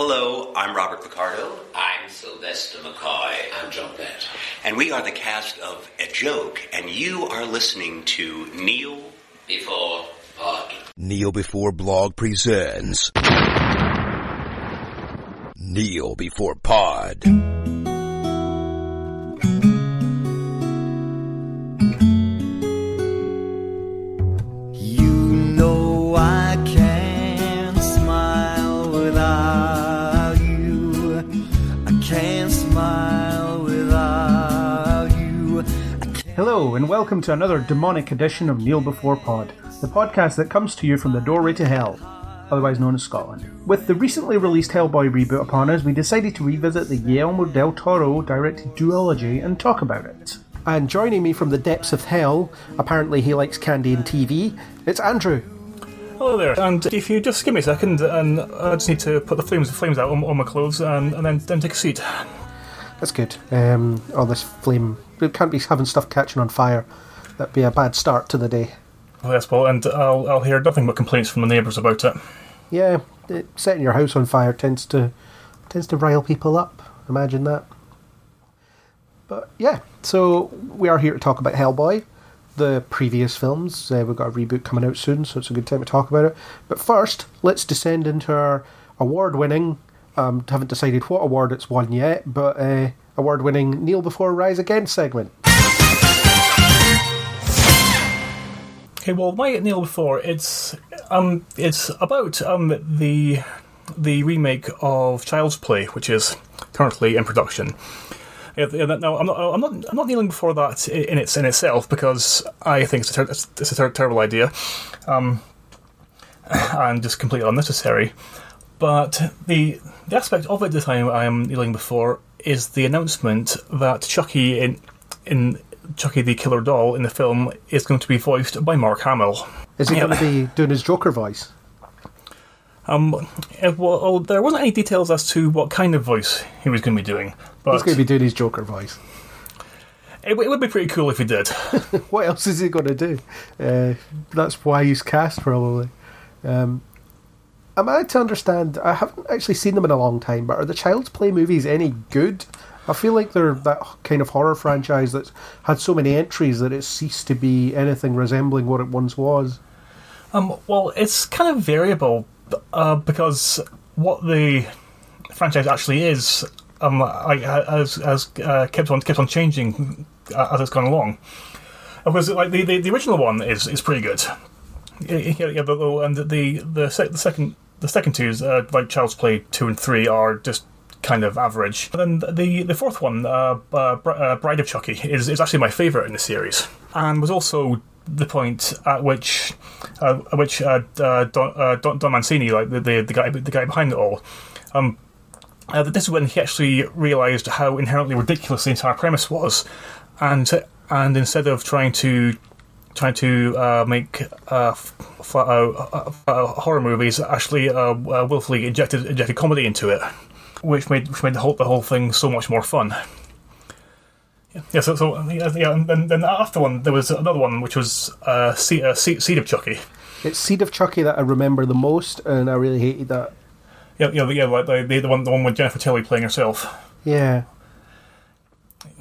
Hello, I'm Robert Picardo, I'm Sylvester McCoy. I'm John Bennett. and we are the cast of A Joke, and you are listening to Kneel. Before Pod. Kneel Before Blog presents Kneel Before Pod. Hello, and welcome to another demonic edition of Kneel Before Pod, the podcast that comes to you from the doorway to hell, otherwise known as Scotland. With the recently released Hellboy reboot upon us, we decided to revisit the Guillermo del Toro directed duology and talk about it. And joining me from the depths of hell, apparently he likes candy and TV, it's Andrew. Hello there. And if you just give me a second, and I just need to put the flames flames out on, on my clothes, and, and then then take a seat. That's good. Um, oh, this flame. It can't be having stuff catching on fire. That'd be a bad start to the day. Yes, Paul, and I'll I'll hear nothing but complaints from the neighbours about it. Yeah, it, setting your house on fire tends to tends to rile people up. Imagine that. But yeah, so we are here to talk about Hellboy, the previous films. Uh, we've got a reboot coming out soon, so it's a good time to talk about it. But first, let's descend into our award-winning. Um, haven't decided what award it's won yet, but uh, award-winning Kneel Before Rise Again segment. Okay, well, my Kneel before it's um it's about um the the remake of Child's Play, which is currently in production. Yeah, yeah, Now, I'm not, I'm not, I'm not kneeling before that in its in itself because I think it's a, ter- it's a ter- terrible idea, um, and just completely unnecessary. But the the aspect of it that I am kneeling before is the announcement that Chucky in in Chucky the Killer Doll in the film is going to be voiced by Mark Hamill. Is he Yeah. going to be doing his Joker voice? Um, eh, well, there wasn't any details as to what kind of voice he was going to be doing, but He's going to be doing his Joker voice. it, w- it would be pretty cool if he did. what else is he going to do? Uh, that's why he's cast, probably. Um, am I to understand? I haven't actually seen them in a long time, but are the Child's Play movies any good? I feel like they're that kind of horror franchise that's had so many entries that it's ceased to be anything resembling what it once was. Um, well, it's kind of variable uh, because what the franchise actually is um, I, has, has uh, kept on kept on changing uh, as it's gone along. Because like the, the, the original one is, is pretty good. Yeah, yeah, but, oh, and the the sec- the second the second two is uh, like Child's Play two and three are just kind of average. And then the the fourth one, uh, uh, uh, Bride of Chucky, is is actually my favourite in the series, and was also the point at which uh, at which uh, uh, Don, uh, Don, Don Mancini, like the, the the guy the guy behind it all, um, this is when he actually realised how inherently ridiculous the entire premise was, and and instead of trying to trying to uh, make uh, f- uh, uh, uh, horror movies, actually uh, uh, willfully injected injected comedy into it, which made which made the whole the whole thing so much more fun. Yeah, so, so yeah, and then, then after one there was another one which was uh, Seed, uh, Seed, Seed of Chucky. It's Seed of Chucky that I remember the most, and I really hated that. Yeah, yeah, yeah, like the, the, the one the one with Jennifer Tilly playing herself. Yeah,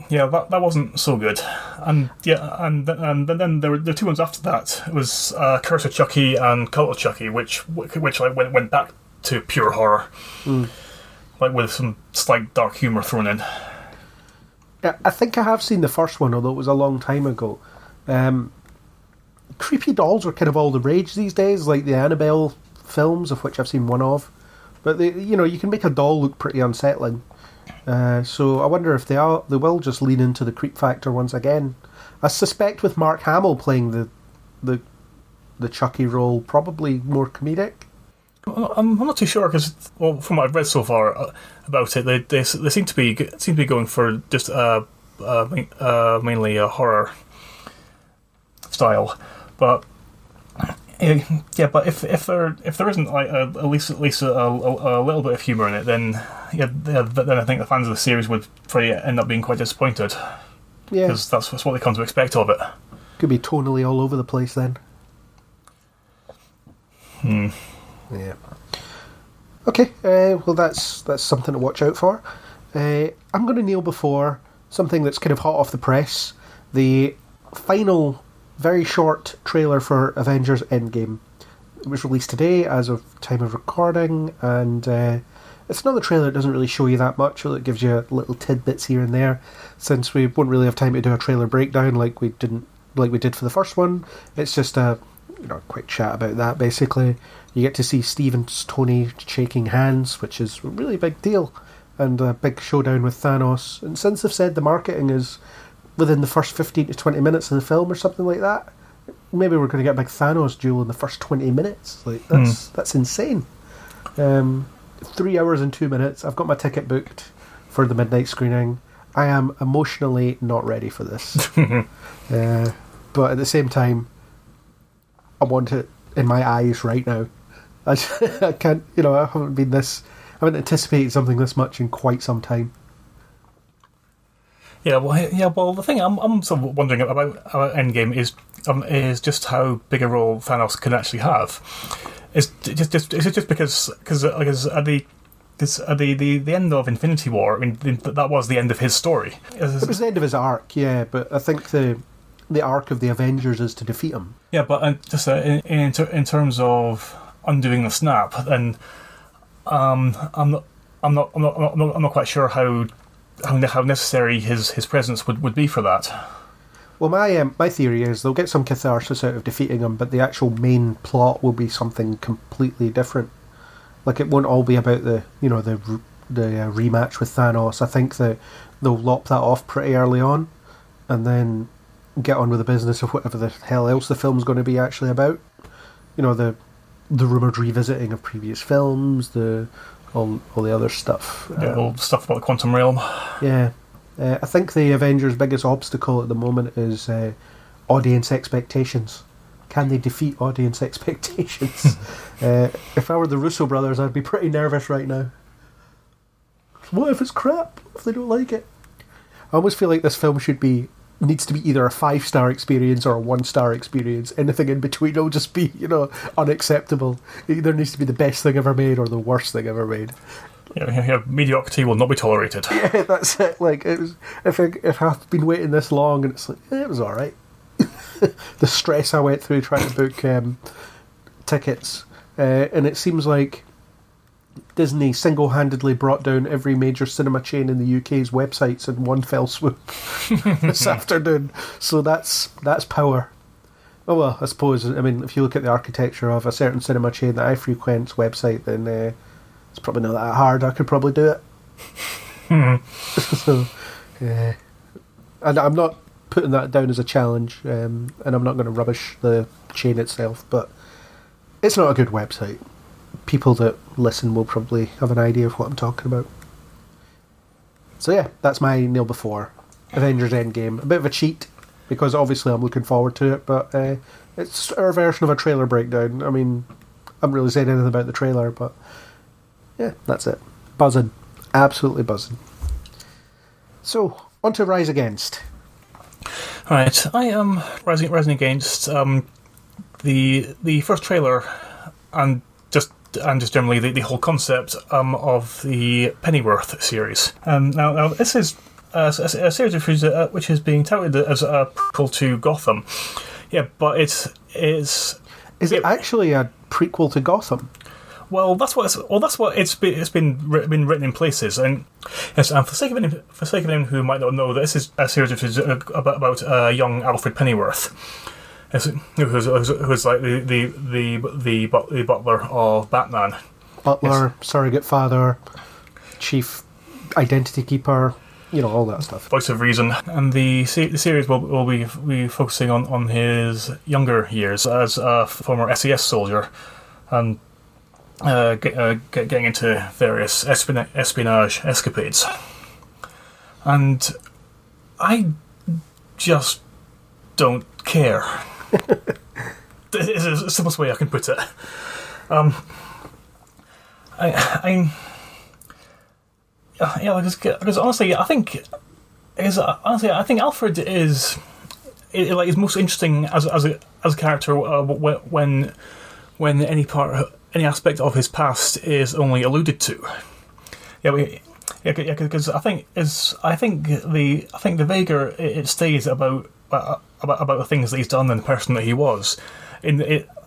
Yeah, that that wasn't so good. And yeah, and and then there were the two ones after that. It was uh, Curse of Chucky and Cult of Chucky, which which like went went back to pure horror, like with some slight dark humor thrown in. I I think I have seen the first one, although it was a long time ago. Um, creepy dolls are kind of all the rage these days, like the Annabelle films, of which I've seen one of. But they, you know, you can make a doll look pretty unsettling. Uh, so I wonder if they are they will just lean into the creep factor once again. I suspect with Mark Hamill playing the the the Chucky role, probably more comedic. I'm, not too sure because, well, from what I've read so far uh, about it, they, they they seem to be seem to be going for just uh, uh, uh mainly a horror style, but yeah, but if if there if there isn't like a, at least at least a, a, a little bit of humor in it, then yeah, then I think the fans of the series would probably end up being quite disappointed Yeah, because that's, that's what they come to expect of it. could be tonally all over the place then. Hmm. Yeah. Okay, uh, well that's that's something to watch out for. Uh, I'm going to kneel before something that's kind of hot off the press. The final, very short trailer for Avengers Endgame. It was released today as of time of recording, and uh, it's another trailer that doesn't really show you that much. Although it gives you little tidbits here and there. Since we won't really have time to do a trailer breakdown like we didn't like we did for the first one, it's just a you know quick chat about that. Basically, you get to see Steve and Tony shaking hands, which is a really big deal, and a big showdown with Thanos. And since they've said the marketing is within the first fifteen to twenty minutes of the film or something like that, maybe we're going to get a big Thanos duel in the first twenty minutes. Like that's that's insane. Um, three hours and two minutes. I've got my ticket booked for the midnight screening. I am emotionally not ready for this, uh, but at the same time, I want it in my eyes right now. I, I can't, you know, I haven't been this, I haven't anticipated something this much in quite some time. Yeah, well, yeah, well, the thing I'm, I'm sort of wondering about, about Endgame is um, is just how big a role Thanos can actually have. Is just just is it just because because because at the this, at the, the the end of Infinity War, I mean, th- that was the end of his story. It was the end of his arc, yeah, but I think the the arc of the Avengers is to defeat him. Yeah, but uh, just uh, in in, ter- in terms of undoing the snap, then um, I'm not I'm not I'm not I'm not, I'm not quite sure how how, how necessary his, his presence would, would be for that. Well, my um, my theory is they'll get some catharsis out of defeating him, but the actual main plot will be something completely different. Like it won't all be about the you know the the uh, rematch with Thanos. I think that they'll lop that off pretty early on, and then get on with the business of whatever the hell else the film's going to be actually about. You know the the rumored revisiting of previous films, the all all the other stuff. Yeah, Um, all the stuff about the quantum realm. yeah. Uh, I think the Avengers' biggest obstacle at the moment is uh, audience expectations. Can they defeat audience expectations? uh, if I were the Russo brothers, I'd be pretty nervous right now. What if it's crap? What if they don't like it? I almost feel like this film should be needs to be either a five star experience or a one star experience. Anything in between will just be, you know, unacceptable. It either needs to be the best thing ever made or the worst thing ever made. Yeah, yeah, yeah, mediocrity will not be tolerated. Yeah, that's it. Like it was, if I, if I've been waiting this long and it's like eh, it was all right. the stress I went through trying to book um, tickets, uh, and it seems like Disney single-handedly brought down every major cinema chain in the UK's websites in one fell swoop this afternoon. So that's that's power. Oh well, I suppose. I mean, if you look at the architecture of a certain cinema chain that I frequent's website, then uh, it's probably not that hard. I could probably do it. so, yeah. And I'm not putting that down as a challenge, um, and I'm not going to rubbish the chain itself, but it's not a good website. People that listen will probably have an idea of what I'm talking about. So yeah, that's my nail before Avengers Endgame. A bit of a cheat because obviously I'm looking forward to it, but uh, it's our version of a trailer breakdown. I mean, I haven't really said anything about the trailer, but yeah, that's it. Buzzing, absolutely buzzing. So on to Rise Against. Right, I am rising rising against um, the the first trailer and and just generally the, the whole concept um, of the Pennyworth series. Um, now, now this is a, a, a series which is, uh, which is being touted as a prequel to Gotham. Yeah, but it's it's Is it actually a prequel to Gotham? well, that's what it's, well, that's what it's been, it's been been written in places, and yes, and for the sake of anyone, for sake of anyone who might not know, this is a series is uh, about about uh, young Alfred Pennyworth, who's, who's, who's like the the the the, the butler of Batman. Butler, surrogate father, chief identity keeper, you know, all that stuff. Voice of Reason, and the se- the series will will be, be focusing on, on his younger years as a former SAS soldier, and uh, get, uh, get, getting into various espionage, espionage escapades. And I just don't care. Is the simplest way I can put it. Um, I, I, yeah, because, honestly, I think is honestly, I think Alfred is, i like is most interesting as as a as a character uh, when when any part any aspect of his past is only alluded to. Yeah, we, yeah, because I think is I think the I think the vaguer it, it stays about uh, about about the things that he's done and the person that he was, in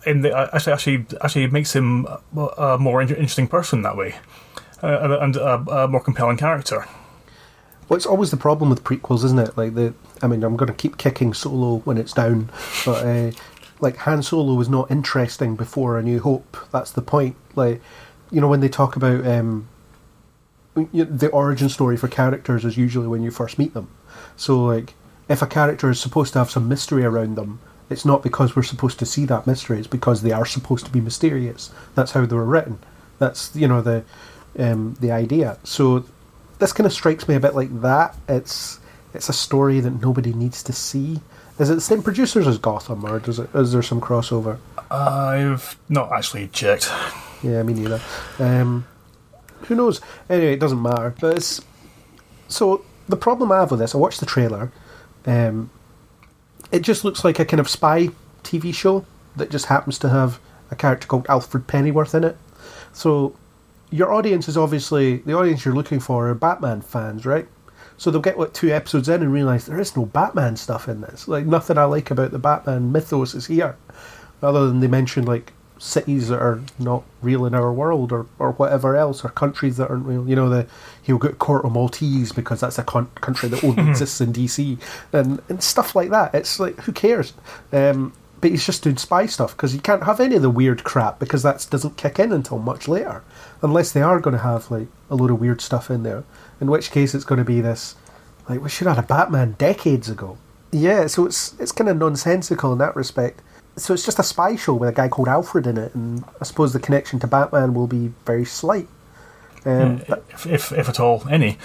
in the actually actually actually makes him a, a more interesting person that way, uh, and a, a more compelling character. Well, it's always the problem with prequels, isn't it? Like the, I mean, I'm going to keep kicking Solo when it's down, but uh, like Han Solo was not interesting before A New Hope. That's the point. Like, you know, when they talk about um, the origin story for characters is usually when you first meet them. So, like, if a character is supposed to have some mystery around them, it's not because we're supposed to see that mystery. It's because they are supposed to be mysterious. That's how they were written. That's you know the um, the idea. So this kind of strikes me a bit like that. It's it's a story that nobody needs to see. Is it the same producers as Gotham, or does it is there some crossover? I've not actually checked. Yeah, me neither. Um, who knows? Anyway, it doesn't matter. But it's so the problem I have with this. I watched the trailer. Um, it just looks like a kind of spy TV show that just happens to have a character called Alfred Pennyworth in it. So your audience is obviously the audience you're looking for are Batman fans, right? So they'll get what two episodes in and realize there is no Batman stuff in this. Like nothing I like about the Batman mythos is here, other than they mention like cities that are not real in our world or, or whatever else, or countries that aren't real. You know, the he'll get Corto Maltese because that's a con- country that only exists in DC and, and stuff like that. It's like who cares? Um, but he's just doing spy stuff because you can't have any of the weird crap because that doesn't kick in until much later, unless they are going to have like a load of weird stuff in there. In which case, it's going to be this like we should have had a Batman decades ago. Yeah, so it's it's kind of nonsensical in that respect. So it's just a spy show with a guy called Alfred in it, and I suppose the connection to Batman will be very slight. Um, but- if, if if at all any.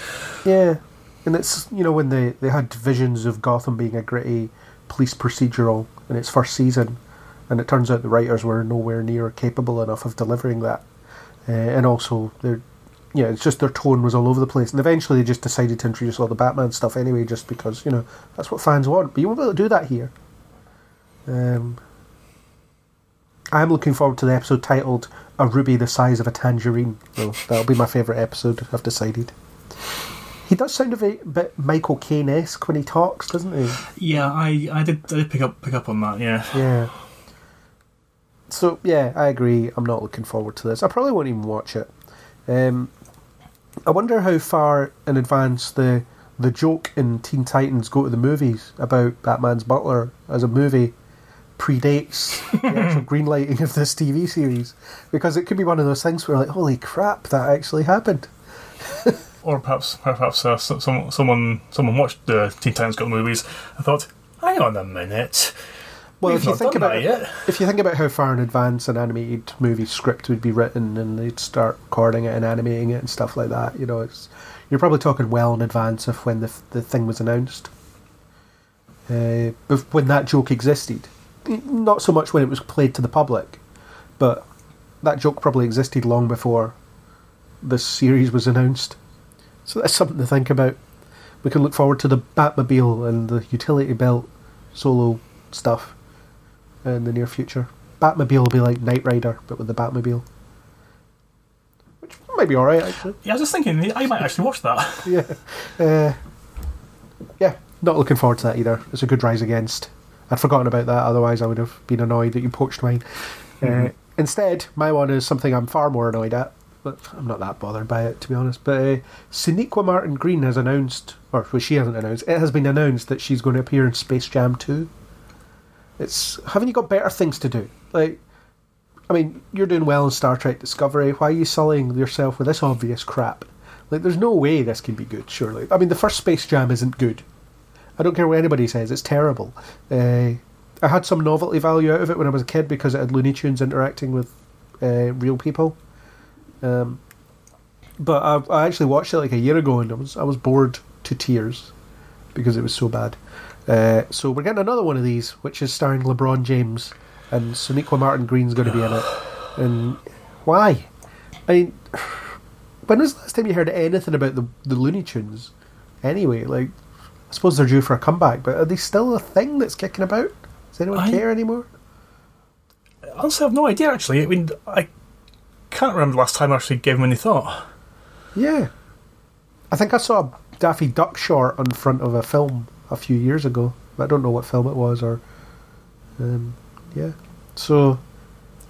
yeah, and it's you know when they they had visions of Gotham being a gritty police procedural in its first season, and it turns out the writers were nowhere near capable enough of delivering that, uh, and also they're yeah, it's just their tone was all over the place, and eventually they just decided to introduce all the Batman stuff anyway, just because you know that's what fans want. But you won't be able to do that here. Um, I'm looking forward to the episode titled "A Ruby the Size of a Tangerine." So that'll be my favourite episode. I've decided. He does sound a bit, Michael Caine esque when he talks, doesn't he? Yeah, I, I did I did pick up pick up on that. Yeah. Yeah. So yeah, I agree. I'm not looking forward to this. I probably won't even watch it. Um, I wonder how far in advance the the joke in Teen Titans Go to the Movies about Batman's butler as a movie predates the actual greenlighting of this TV series, because it could be one of those things where like, holy crap, that actually happened. Or perhaps perhaps uh, some, someone someone watched the Teen Titans Go movies and thought, hang on a minute. Well, We've if you think about yet. if you think about how far in advance an animated movie script would be written, and they'd start recording it and animating it and stuff like that, you know, it's you're probably talking well in advance of when the the thing was announced. Uh, when that joke existed, not so much when it was played to the public, but that joke probably existed long before this series was announced. So that's something to think about. We can look forward to the Batmobile and the utility belt solo stuff in the near future. Batmobile will be like Knight Rider, but with the Batmobile. Which might be alright, actually. Yeah, I was just thinking I might actually watch that. Yeah. Uh, yeah, not looking forward to that either. It's a good rise against. I'd forgotten about that, otherwise, I would have been annoyed that you poached mine. Uh, instead, my one is something I'm far more annoyed at, but I'm not that bothered by it, to be honest. But uh, Sonequa Martin Green has announced, or well, she hasn't announced, it has been announced that she's going to appear in Space Jam 2. It's haven't you got better things to do? Like, I mean, you're doing well in Star Trek Discovery. Why are you sullying yourself with this obvious crap? Like, there's no way this can be good. Surely, I mean, the first Space Jam isn't good. I don't care what anybody says; it's terrible. Uh, I had some novelty value out of it when I was a kid because it had Looney Tunes interacting with uh, real people. Um, but I, I actually watched it like a year ago, and I was I was bored to tears because it was so bad. Uh, so we're getting another one of these, which is starring LeBron James, and Sonequa Martin Green's going to be in it. And why? I mean, when was the last time you heard anything about the the Looney Tunes? Anyway, like, I suppose they're due for a comeback, but are they still a thing that's kicking about? Does anyone I- care anymore? Honestly, I've no idea. Actually, I mean, I can't remember the last time I actually gave them any thought. Yeah. I think I saw a Daffy Duck short on front of a film a few years ago. But I don't know what film it was or um, yeah. So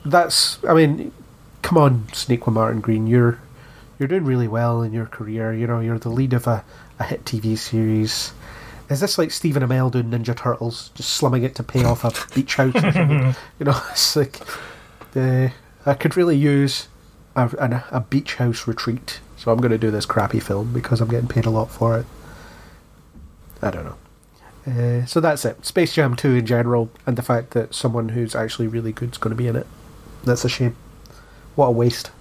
that's I mean, come on, Sonequa Martin Green, you're you're doing really well in your career. You know, you're the lead of a, a hit TV series. Is this like Stephen Amell doing Ninja Turtles, just slumming it to pay off a beach house? You know, it's like uh, I could really use a, an, a beach house retreat. So I'm going to do this crappy film because I'm getting paid a lot for it. I don't know. Uh, so that's it. Space Jam 2 in general, and the fact that someone who's actually really good is going to be in it. That's a shame. What a waste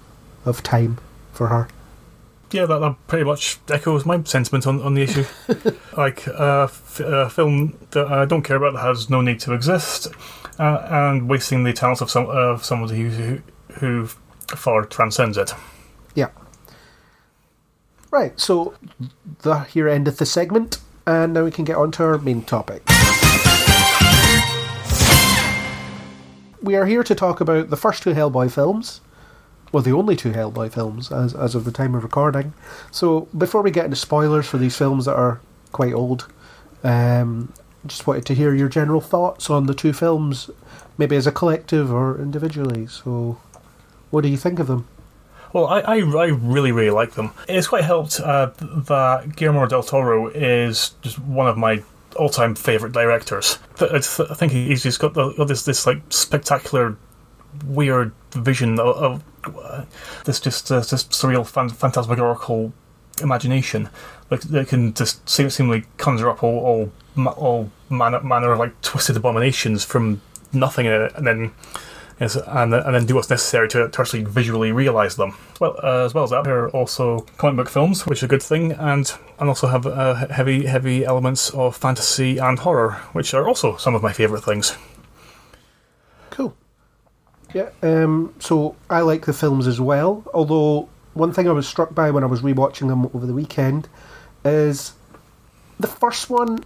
of time for her. Yeah, that, that pretty much echoes my sentiment on, on the issue. like uh, f- a film that I don't care about that has no need to exist, uh, and wasting the talents of some of somebody who, who who far transcends it. Yeah. Right, so the here endeth the segment, and now we can get on to our main topic. We are here to talk about the first two Hellboy films. Well, the only two Hellboy films as, as of the time of recording. So, before we get into spoilers for these films that are quite old, um, just wanted to hear your general thoughts on the two films, maybe as a collective or individually. So, what do you think of them? Well, I, I, I really, really like them. It's quite helped uh, that Guillermo del Toro is just one of my all-time favorite directors. Th- I think he's just got the, got this this like spectacular, weird vision of, of this just uh, this surreal, fan- phantasmagorical imagination that, that can just seem, seemingly conjure up all all, all manner, manner of like twisted abominations from nothing, uh, and then and, and then do what's necessary to, to actually visually realise them. Well, uh, as well as that, there are also comic book films, which is a good thing, and and also have uh, heavy heavy elements of fantasy and horror, which are also some of my favourite things. Cool. Yeah. Um, so I like the films as well. Although one thing I was struck by when I was rewatching them over the weekend is the first one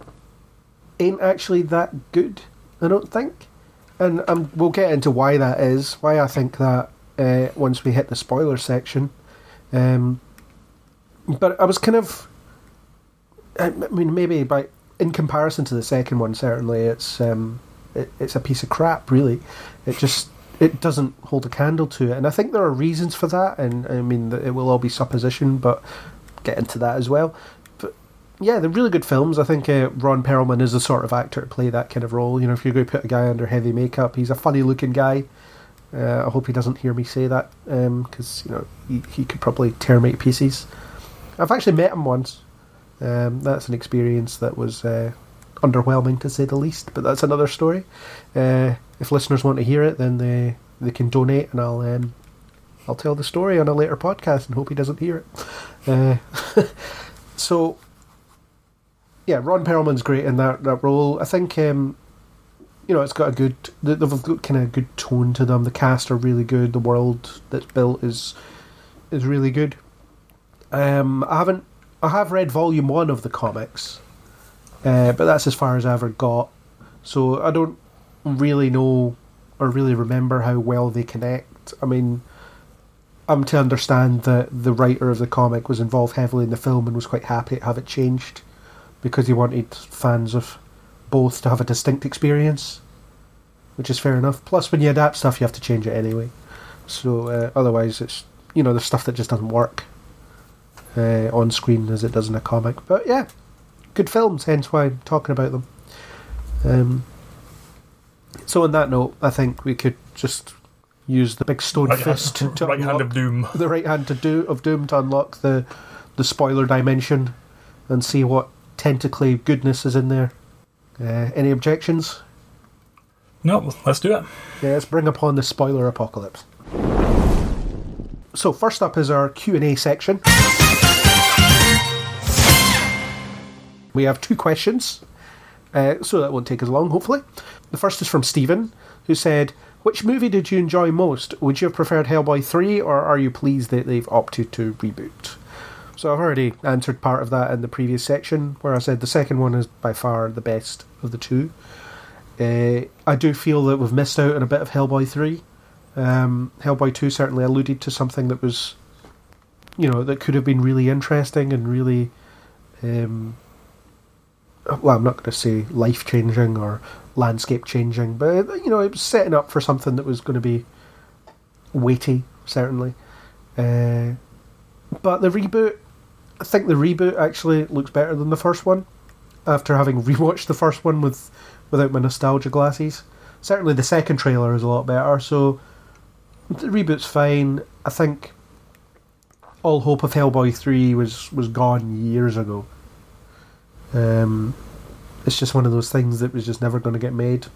ain't actually that good. I don't think, and um, we'll get into why that is. Why I think that uh, once we hit the spoiler section. Um, but I was kind of. I mean, maybe by in comparison to the second one, certainly it's um, it, it's a piece of crap. Really, it just it doesn't hold a candle to it, and I think there are reasons for that. And I mean, it will all be supposition, but get into that as well. But yeah, they're really good films. I think uh, Ron Perlman is the sort of actor to play that kind of role. You know, if you're going to put a guy under heavy makeup, he's a funny-looking guy. Uh, I hope he doesn't hear me say that because you know he, he could probably tear me to pieces. I've actually met him once. Um, that's an experience that was uh, underwhelming to say the least, but that's another story. Uh, if listeners want to hear it, then they they can donate, and I'll um, I'll tell the story on a later podcast, and hope he doesn't hear it. Uh, so, yeah, Ron Perlman's great in that that role. I think um, you know it's got a good they- they've got kind of good tone to them. The cast are really good. The world that's built is is really good. Um, I haven't I have read volume one of the comics, uh, but that's as far as I ever got. So I don't really know or really remember how well they connect. I mean, I'm to understand that the writer of the comic was involved heavily in the film and was quite happy to have it changed because he wanted fans of both to have a distinct experience, which is fair enough. Plus, when you adapt stuff, you have to change it anyway. So uh, otherwise, it's you know there's stuff that just doesn't work uh, on screen as it does in a comic. But yeah, good films. Hence why I'm talking about them. Um, so on that note, I think we could just use the big stone Right, fist to, to right hand of doom. the right hand to do of doom to unlock the the spoiler dimension and see what tentacly goodness is in there. Uh, any objections? No, let's do it. Yeah, let's bring upon the spoiler apocalypse. So first up is our Q and A section. We have two questions, uh, so that won't take as long, hopefully. The first is from Stephen, who said, "Which movie did you enjoy most? Would you have preferred Hellboy three, or are you pleased that they've opted to reboot?" So I've already answered part of that in the previous section, where I said the second one is by far the best of the two. Uh, I do feel that we've missed out on a bit of Hellboy 3. Um, Hellboy 2 certainly alluded to something that was, you know, that could have been really interesting and really, um, well, I'm not going to say life changing or landscape changing, but, you know, it was setting up for something that was going to be weighty, certainly. Uh, but the reboot, I think the reboot actually looks better than the first one after having rewatched the first one with without my nostalgia glasses. Certainly, the second trailer is a lot better. So the reboot's fine. I think all hope of Hellboy three was was gone years ago. Um, it's just one of those things that was just never going to get made,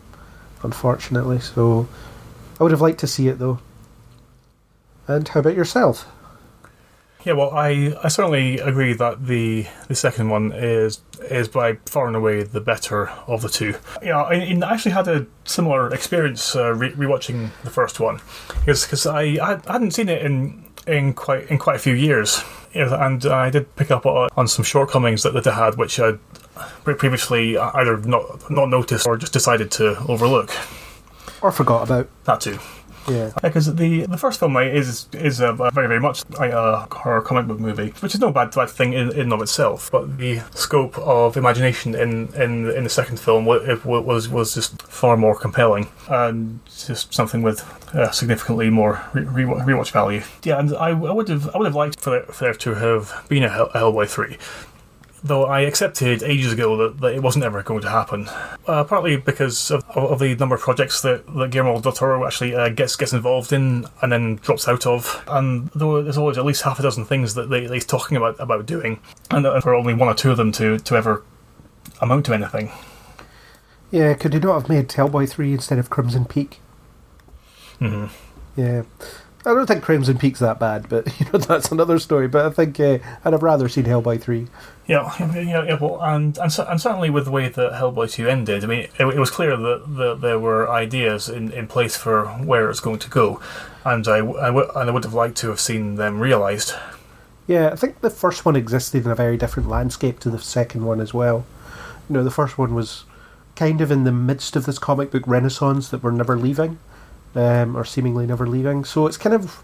unfortunately. So I would have liked to see it though. And how about yourself? Yeah, well, I, I certainly agree that the the second one is is by far and away the better of the two. Yeah, I, I actually had a similar experience uh, re- rewatching the first one, because I, I hadn't seen it in in quite in quite a few years, and I did pick up on, some shortcomings that, that it had, which pre- previously either not not noticed or just decided to overlook. Or forgot about? That too. Yeah. Because the the first film like, is is a, a very very much like a horror comic book movie, which is no bad bad thing in, in and of itself. But the scope of imagination in in, in the second film wa- was was just far more compelling and just something with uh, significantly more re- re- rewatch value. Yeah, and I, I would have I would have liked for there, for there to have been a Hellboy three though I accepted ages ago that, that it wasn't ever going to happen. Uh, partly because of, of the number of projects that, that Guillermo del Toro actually uh, gets gets involved in and then drops out of, and though there's always at least half a dozen things that, they, that he's talking about about doing, and uh, for only one or two of them to, to ever amount to anything. Yeah, could he not have made Hellboy 3 instead of Crimson Peak? Mm-hmm. Yeah. I don't think Crimson Peak's that bad, but you know that's another story. But I think uh, I'd have rather seen Hellboy three. Yeah, yeah, yeah well, and and, and certainly with the way that Hellboy two ended, I mean, it, it was clear that, that there were ideas in, in place for where it's going to go, and I, I w- and I would have liked to have seen them realised. Yeah, I think the first one existed in a very different landscape to the second one as well. You know, the first one was kind of in the midst of this comic book renaissance that we're never leaving, um, or seemingly never leaving. So it's kind of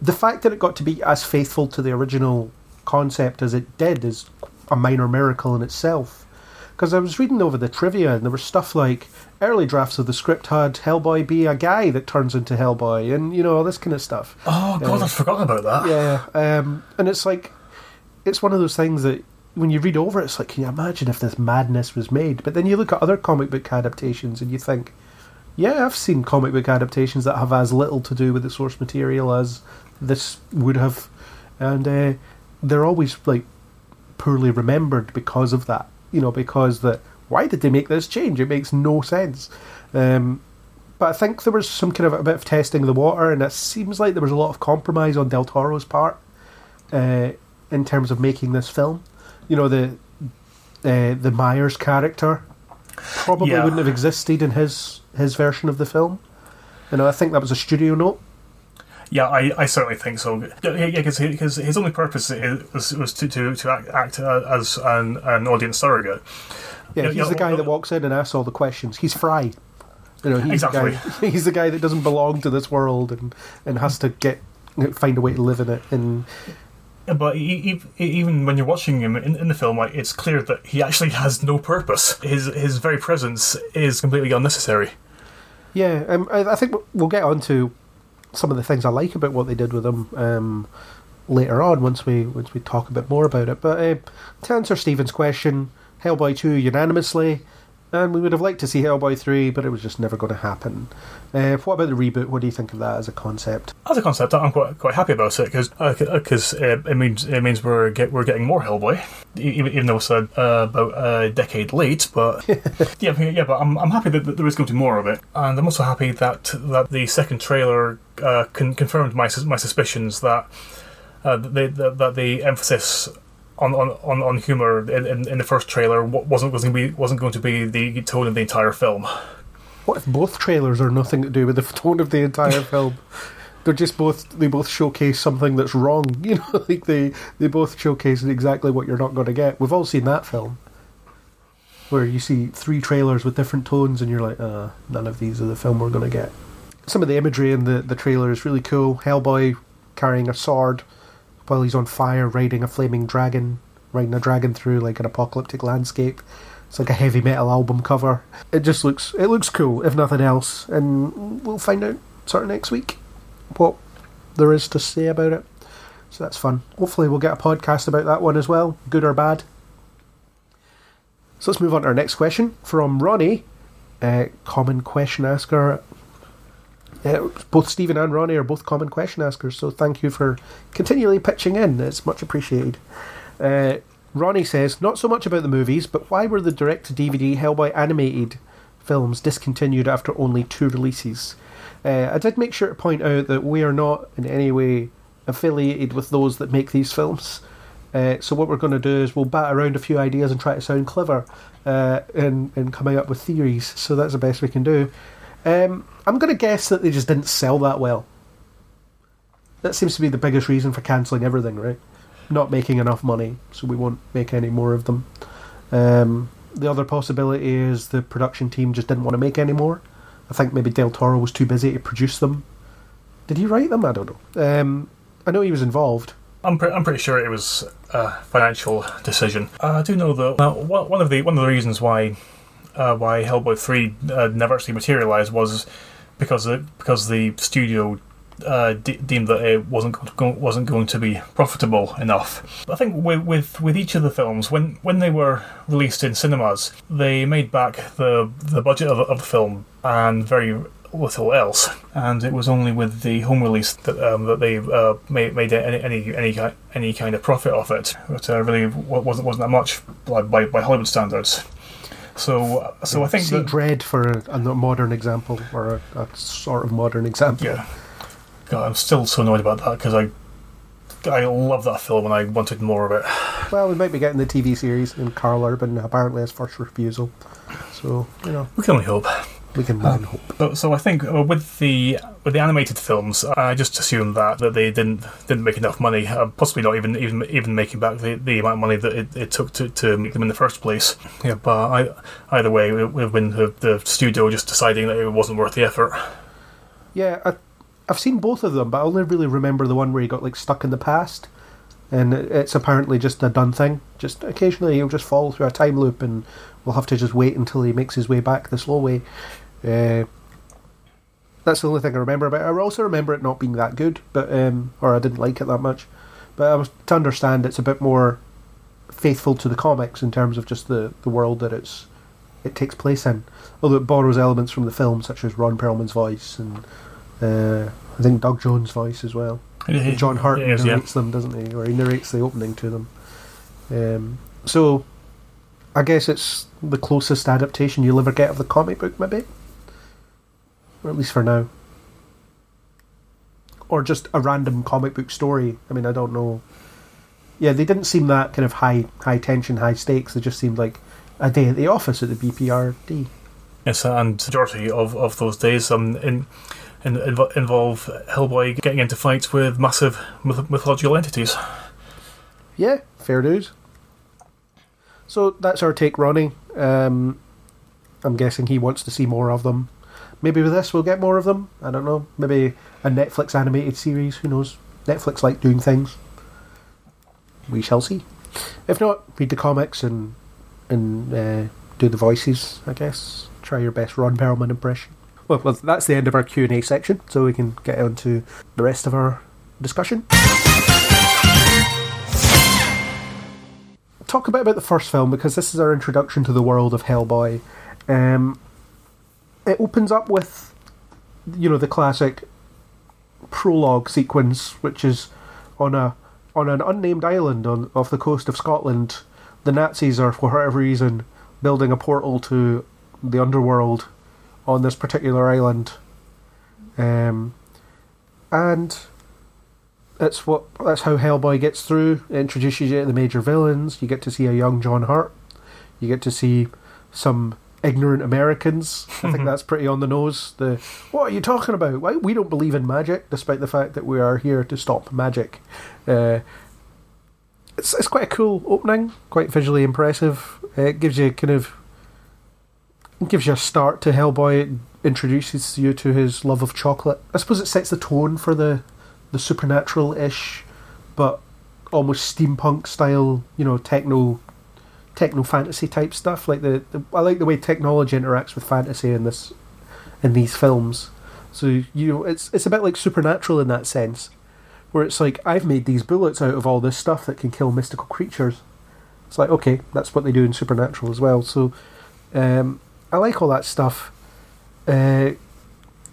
the fact that it got to be as faithful to the original concept as it did is a minor miracle in itself. Because I was reading over the trivia and there was stuff like early drafts of the script had Hellboy be a guy that turns into Hellboy, and you know all this kind of stuff. Oh God, Uh, I'd forgotten about that. Yeah, um, and it's like it's one of those things that when you read over it, it's like, can you imagine if this madness was made? But then you look at other comic book adaptations and you think, yeah, I've seen comic book adaptations that have as little to do with the source material as this would have, and uh, they're always like poorly remembered because of that. You know, because that why did they make this change? It makes no sense. Um, but I think there was some kind of a bit of testing the water, and it seems like there was a lot of compromise on Del Toro's part uh, in terms of making this film. You know, the uh, the Myers character probably Yeah. wouldn't have existed in his his version of the film. You know, I think that was a studio note. Yeah, I, I certainly think so. Yeah, because his, his only purpose was, was to, to, to act, act as an, an audience surrogate. Yeah, Yeah, he's yeah, the guy that walks in and asks all the questions. He's Fry. You know, he's Exactly. the guy. He's the guy that doesn't belong to this world and and has to get find a way to live in it. And But e- e- even when you're watching him in, in the film, like, it's clear that he actually has no purpose. His his very presence is completely unnecessary. Yeah, um, I, I think we'll get on to some of the things I like about what they did with them um, later on once we once we talk a bit more about it. But uh, to answer Stephen's question, Hellboy two unanimously, and we would have liked to see Hellboy three, but it was just never going to happen. Uh, what about the reboot? What do you think of that as a concept? As a concept, I'm quite quite happy about it because because uh, it means it means we're get we're getting more Hellboy, even, even though it's uh, about a decade late. But yeah, yeah, but I'm, I'm happy that, that there is going to be more of it, and I'm also happy that that the second trailer uh, con- confirmed my my suspicions that uh, the, the, that the emphasis. On, on, on, humor in, in, in the first trailer wasn't wasn't going to be wasn't going to be the tone of the entire film. What if both trailers are nothing to do with the tone of the entire film? They're just both they both showcase something that's wrong. You know, like they they both showcase exactly what you're not going to get. We've all seen that film, where you see three trailers with different tones, and you're like, uh, none of these are the film we're going to get. some of the imagery in the, the trailer is really cool. Hellboy carrying a sword while he's on fire, riding a flaming dragon, riding a dragon through like an apocalyptic landscape. It's like a heavy metal album cover. It just looks it looks cool, if nothing else. And we'll find out sort of next week what there is to say about it. So that's fun. Hopefully we'll get a podcast about that one as well, good or bad. So let's move on to our next question from Ronnie, uh, common question asker. Uh, both Stephen and Ronnie are both common question askers, so thank you for continually pitching in. It's much appreciated. Uh, Ronnie says, not so much about the movies, but why were the direct to DVD Hellboy animated films discontinued after only two releases? Uh, I did make sure to point out that we are not in any way affiliated with those that make these films. Uh, so what we're going to do is we'll bat around a few ideas and try to sound clever uh, in, in coming up with theories. So that's the best we can do. Um, I'm going to guess that they just didn't sell that well. That seems to be the biggest reason for cancelling everything, right? Not making enough money, so we won't make any more of them. Um, the other possibility is the production team just didn't want to make any more. I think maybe Del Toro was too busy to produce them. Did he write them? I don't know. Um, I know he was involved. I'm, pre- I'm pretty sure it was a financial decision. Uh, I do know though. Now, one one of the one of the reasons why uh, why Hellboy three uh, never actually materialized was because the, because the studio uh, de- deemed that it wasn't go- wasn't going to be profitable enough. I think with, with with each of the films, when when they were released in cinemas, they made back the the budget of, of the film and very little else. And it was only with the home release that um, that they uh, made, made any, any any any kind of profit off it. But uh, really wa- wasn't wasn't that much by by, by Hollywood standards. So so I think See that, Dredd for a, a modern example, or a, a sort of modern example. yeah. God, I'm still so annoyed about that because I I love that film and I wanted more of it. Well, we might be getting the TV series, in Karl Urban apparently as first refusal. So you know We can only hope. We can in hope. So, so I think uh, with the with the animated films, I just assumed that, that they didn't didn't make enough money, uh, possibly not even even even making back the, the amount of money that it, it took to, to make them in the first place. Yeah, but I, either way, it would have been the, the studio just deciding that it wasn't worth the effort. Yeah, I, I've seen both of them, but I only really remember the one where he got like stuck in the past, and it's apparently just a done thing. Just occasionally he'll just fall through a time loop, and we'll have to just wait until he makes his way back the slow way. Uh, that's the only thing I remember about it. I also remember it not being that good, but um, or I didn't like it that much. But I was to understand it's a bit more faithful to the comics in terms of just the, the world that it's it takes place in. Although it borrows elements from the film, such as Ron Perlman's voice and uh, I think Doug Jones' voice as well. John Hurt yeah. narrates them, doesn't he? Or he narrates the opening to them. Um, so, I guess it's the closest adaptation you'll ever get of the comic book, maybe, or at least for now, or just a random comic book story. I mean, I don't know. Yeah, they didn't seem that kind of high, high tension, high stakes. They just seemed like a day at the office at the BPRD. Yes, and majority of, of those days um, in, in, invo- involve Hellboy getting into fights with massive myth- mythological entities. Yeah, fair dues. So that's our take, Ronnie. Um, I'm guessing he wants to see more of them. Maybe with this we'll get more of them. I don't know. Maybe a Netflix animated series. Who knows? Netflix like doing things. We shall see. If not, read the comics and and uh, do the voices. I guess try your best Ron Perlman impression. Well, well, that's the end of our Q and A section. So we can get on to the rest of our discussion. talk a bit about the first film because this is our introduction to the world of Hellboy. Um, it opens up with, you know, the classic prologue sequence, which is on a on an unnamed island on off the coast of Scotland. The Nazis are, for whatever reason, building a portal to the underworld on this particular island. Um, and that's what that's how Hellboy gets through. It introduces you to the major villains. You get to see a young John Hurt. You get to see some ignorant Americans. I think that's pretty on the nose. The what are you talking about? Why we don't believe in magic, despite the fact that we are here to stop magic. Uh, it's it's quite a cool opening, quite visually impressive. Uh, it gives you kind of gives you a start to Hellboy. It introduces you to his love of chocolate. I suppose it sets the tone for the the supernatural ish, but almost steampunk style. You know, techno techno fantasy type stuff. Like the, the I like the way technology interacts with fantasy in this in these films. So you know, it's it's a bit like supernatural in that sense, where it's like I've made these bullets out of all this stuff that can kill mystical creatures. It's like okay, that's what they do in supernatural as well. So um, I like all that stuff. Uh,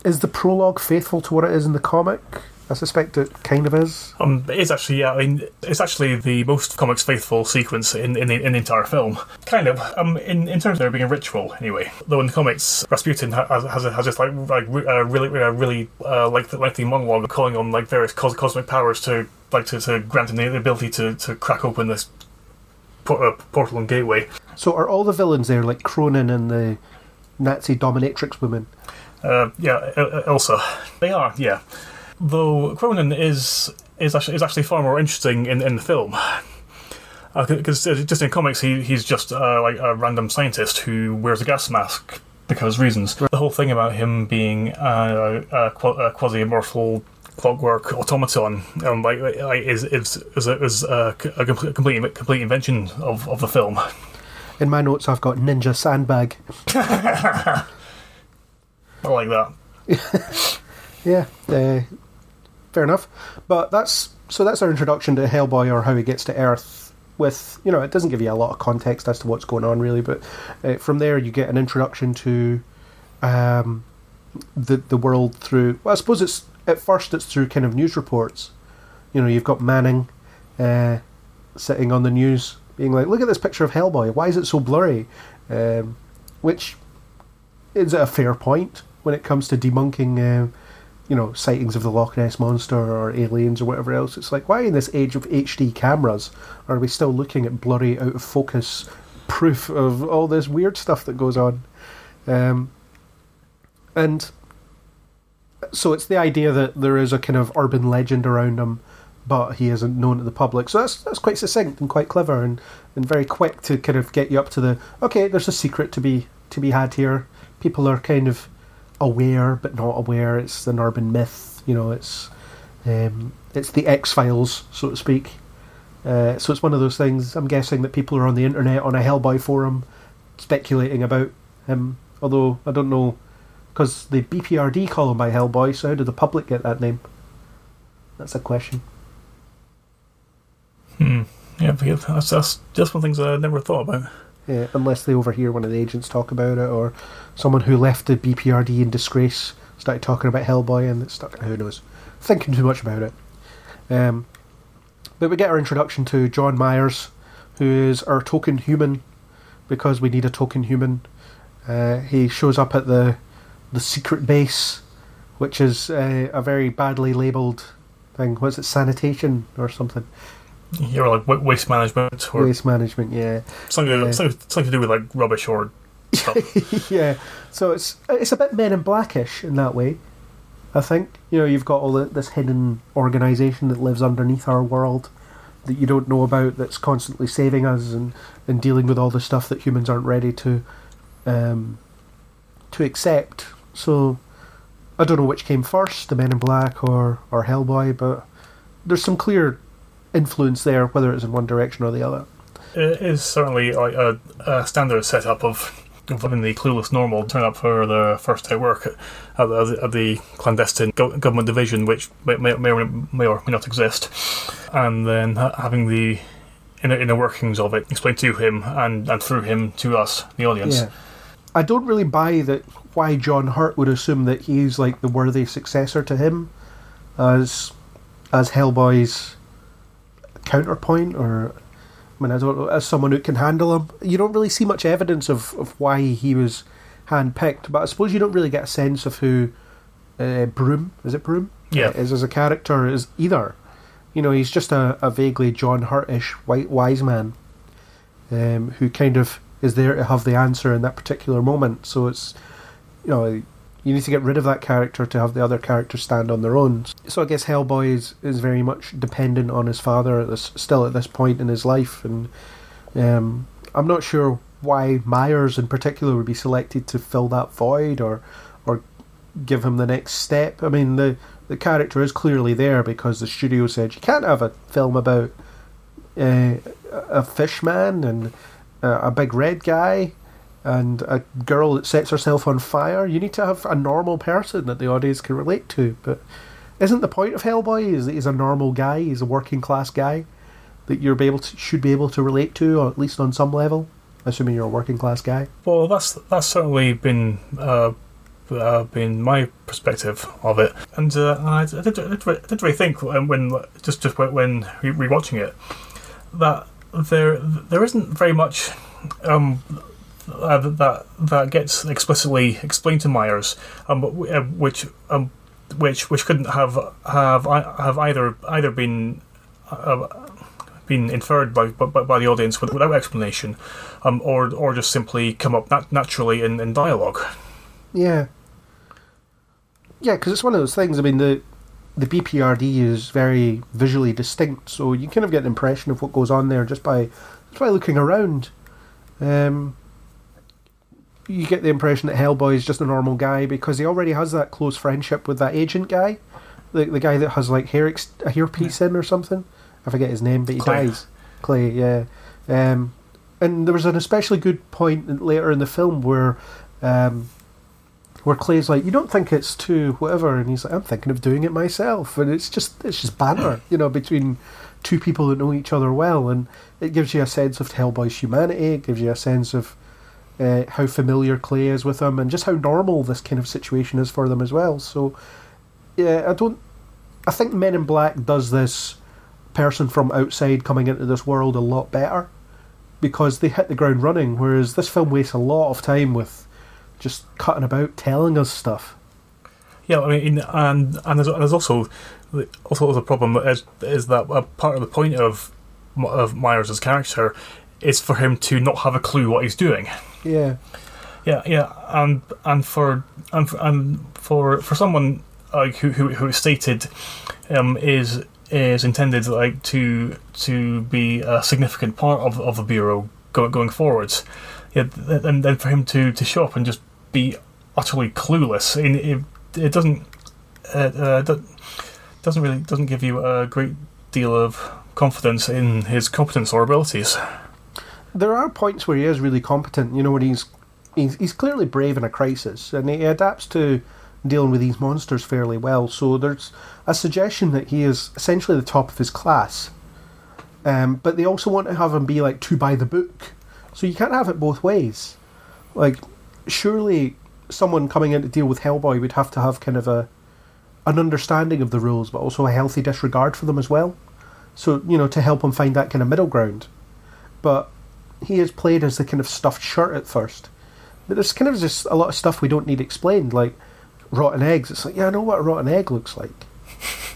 is the prologue faithful to what it is in the comic? I suspect it kind of is. Um, it's actually, yeah, I mean, it's actually the most comics faithful sequence in, in, the, in the entire film. Kind of, um, in, in terms of there being a ritual, anyway. Though in the comics, Rasputin ha- has has, has this like like uh, really uh, really uh, lengthy, lengthy monologue calling on like various cos- cosmic powers to like to, to grant him the ability to, to crack open this por- uh, portal and gateway. So are all the villains there like Kroenen and the Nazi dominatrix woman? Uh, yeah, Il- They are, yeah. Though Kroenen is is actually is actually far more interesting in, in the film. Because uh, just in comics, he he's just uh, like a random scientist who wears a gas mask because reasons. The whole thing about him being uh, a, a quasi-immortal clockwork automaton um, like, like is is is a, is a, a complete complete complete invention of, of the film. In my notes, I've got ninja sandbag. I like that. Yeah, uh, fair enough. But that's so that's our introduction to Hellboy or how he gets to Earth. With you know, it doesn't give you a lot of context as to what's going on really, but uh, from there you get an introduction to um, the the world through. Well, I suppose it's at first it's through kind of news reports. You know, you've got Manning uh, sitting on the news, being like, "Look at this picture of Hellboy. Why is it so blurry?" Um, which is a fair point when it comes to debunking, uh, you know, sightings of the Loch Ness monster or aliens or whatever else. It's like, why in this age of HD cameras are we still looking at blurry, out of focus proof of all this weird stuff that goes on? Um, and so it's the idea that there is a kind of urban legend around him, but he isn't known to the public. So that's that's quite succinct and quite clever and, and very quick to kind of get you up to the okay. There's a secret to be to be had here. People are kind of aware but not aware. It's an urban myth. You know, it's um, it's the X Files, so to speak. Uh, so it's one of those things. I'm guessing that people are on the internet on a Hellboy forum speculating about him. Although I don't know because the BPRD call him by Hellboy. So how did the public get that name? That's a question. Yeah, but yeah, that's, that's just one of the things I never thought about. Yeah, unless they overhear one of the agents talk about it, or someone who left the BPRD in disgrace started talking about Hellboy, and it's stuck. Who knows? Thinking too much about it. Um, but we get our introduction to John Myers, who is our token human, because we need a token human. Uh, he shows up at the the secret base, which is uh, a very badly labelled thing. Was it sanitation or something? You're like waste management or Waste management, yeah. something, Yeah. something, something to do with like rubbish or stuff. yeah. So it's it's a bit Men in Blackish in that way. I think you know you've got all the, this hidden organisation that lives underneath our world that you don't know about that's constantly saving us and, and dealing with all the stuff that humans aren't ready to um, to accept. So I don't know which came first, the Men in Black or or Hellboy, but there's some clear influence there, whether it's in one direction or the other. it is certainly like a, a standard setup of having the clueless normal turn up for their first day work at, the, at the clandestine government division, which may, may, may, or, may or may not exist, and then having the inner, inner workings of it explained to him and, and through him to us, the audience. Yeah. I don't really buy that why John Hurt would assume that he's like the worthy successor to him as as Hellboy's counterpoint or I mean I don't know as someone who can handle him. You don't really see much evidence of, of why he was handpicked, but I suppose you don't really get a sense of who uh, Broom is it Broom? Yeah. Is as a character is either. You know, he's just a, a vaguely John Hurtish white wise man um, who kind of is there to have the answer in that particular moment. So it's, you know, you need to get rid of that character to have the other characters stand on their own. So I guess Hellboy is, is very much dependent on his father at this still at this point in his life, and um, I'm not sure why Myers in particular would be selected to fill that void or or give him the next step. I mean, the the character is clearly there because the studio said you can't have a film about uh, a fish man and uh, a big red guy and a girl that sets herself on fire. You need to have a normal person that the audience can relate to. But isn't the point of Hellboy is that he's a normal guy? He's a working class guy that you're be able to should be able to relate to, or at least on some level. Assuming you're a working class guy. Well, that's that's certainly been uh, uh, been my perspective of it, and uh, I, did, did, did really think when, just just when re- rewatching it that there there isn't very much um, uh, that that gets explicitly explained to Myers, um, uh, which um, which which couldn't have have have either either been uh, been inferred by, by by the audience without explanation, um, or or just simply come up nat- naturally in, in dialogue. Yeah. Yeah, because it's one of those things. I mean, the the BPRD is very visually distinct, so you kind of get an impression of what goes on there just by just by looking around. Um, you get the impression that Hellboy is just a normal guy because he already has that close friendship with that agent guy, the the guy that has like hair ex- a hairpiece in or something. I forget his name, but he Clay. dies. Clay, yeah. Um, and there was an especially good point later in the film where. Um, where Clay's like, "You don't think it's too whatever," and he's like, "I'm thinking of doing it myself," and it's just it's just banter, you know, between two people that know each other well, and it gives you a sense of Hellboy's humanity. It gives you a sense of uh, how familiar Clay is with him, and just how normal this kind of situation is for them as well. So, yeah, I don't. I think Men in Black does this person from outside coming into this world a lot better because they hit the ground running, whereas this film wastes a lot of time with just cutting about telling us stuff. Yeah, I mean, and and there's, there's also also the problem is is that a part of the point of of Myers' character is for him to not have a clue what he's doing. Yeah, Yeah, yeah, and and for and for, and for for someone like who who who is stated um, is is intended like to to be a significant part of of the bureau go, going forwards. Yeah, and then for him to to show up and just be utterly clueless, it, it doesn't uh, uh, doesn't really doesn't give you a great deal of confidence in his competence or abilities. there are points where he is really competent. You know, when he's he's, he's clearly brave in a crisis, and he adapts to dealing with these monsters fairly well. So there's a suggestion that he is essentially the top of his class. Um, but they also want to have him be like too by the book. So you can't have it both ways. Like, surely someone coming in to deal with Hellboy would have to have kind of a an understanding of the rules, but also a healthy disregard for them as well. So you know, to help him find that kind of middle ground. But he is played as the kind of stuffed shirt at first. But there's kind of just a lot of stuff we don't need explained, like rotten eggs. It's like, yeah, I know what a rotten egg looks like.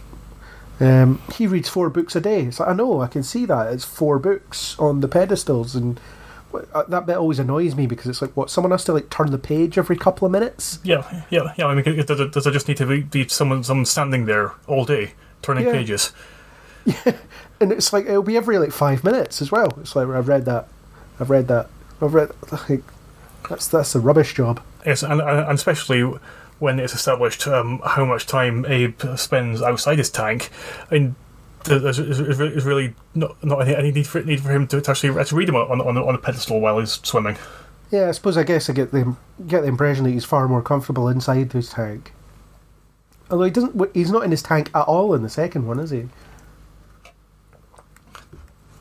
Um, he reads four books a day. It's like, I know, I can see that. It's four books on the pedestals, and that bit always annoys me because it's like, what, someone has to like turn the page every couple of minutes? Yeah, yeah, yeah. I mean, does it, just need to be, be someone someone standing there all day turning Yeah. pages? Yeah, and it's like, it'll be every like five minutes as well. It's like, I've read that. I've read that. I've read, like, that's, that's a rubbish job. Yes, and, and especially when it's established um, how much time Abe spends outside his tank, and there's, really not, not any, any need for need for him to, to actually to read him on on, on a pedestal while he's swimming. Yeah, I suppose I guess I get the get the impression that he's far more comfortable inside his tank. Although he doesn't, he's not in his tank at all in the second one, is he?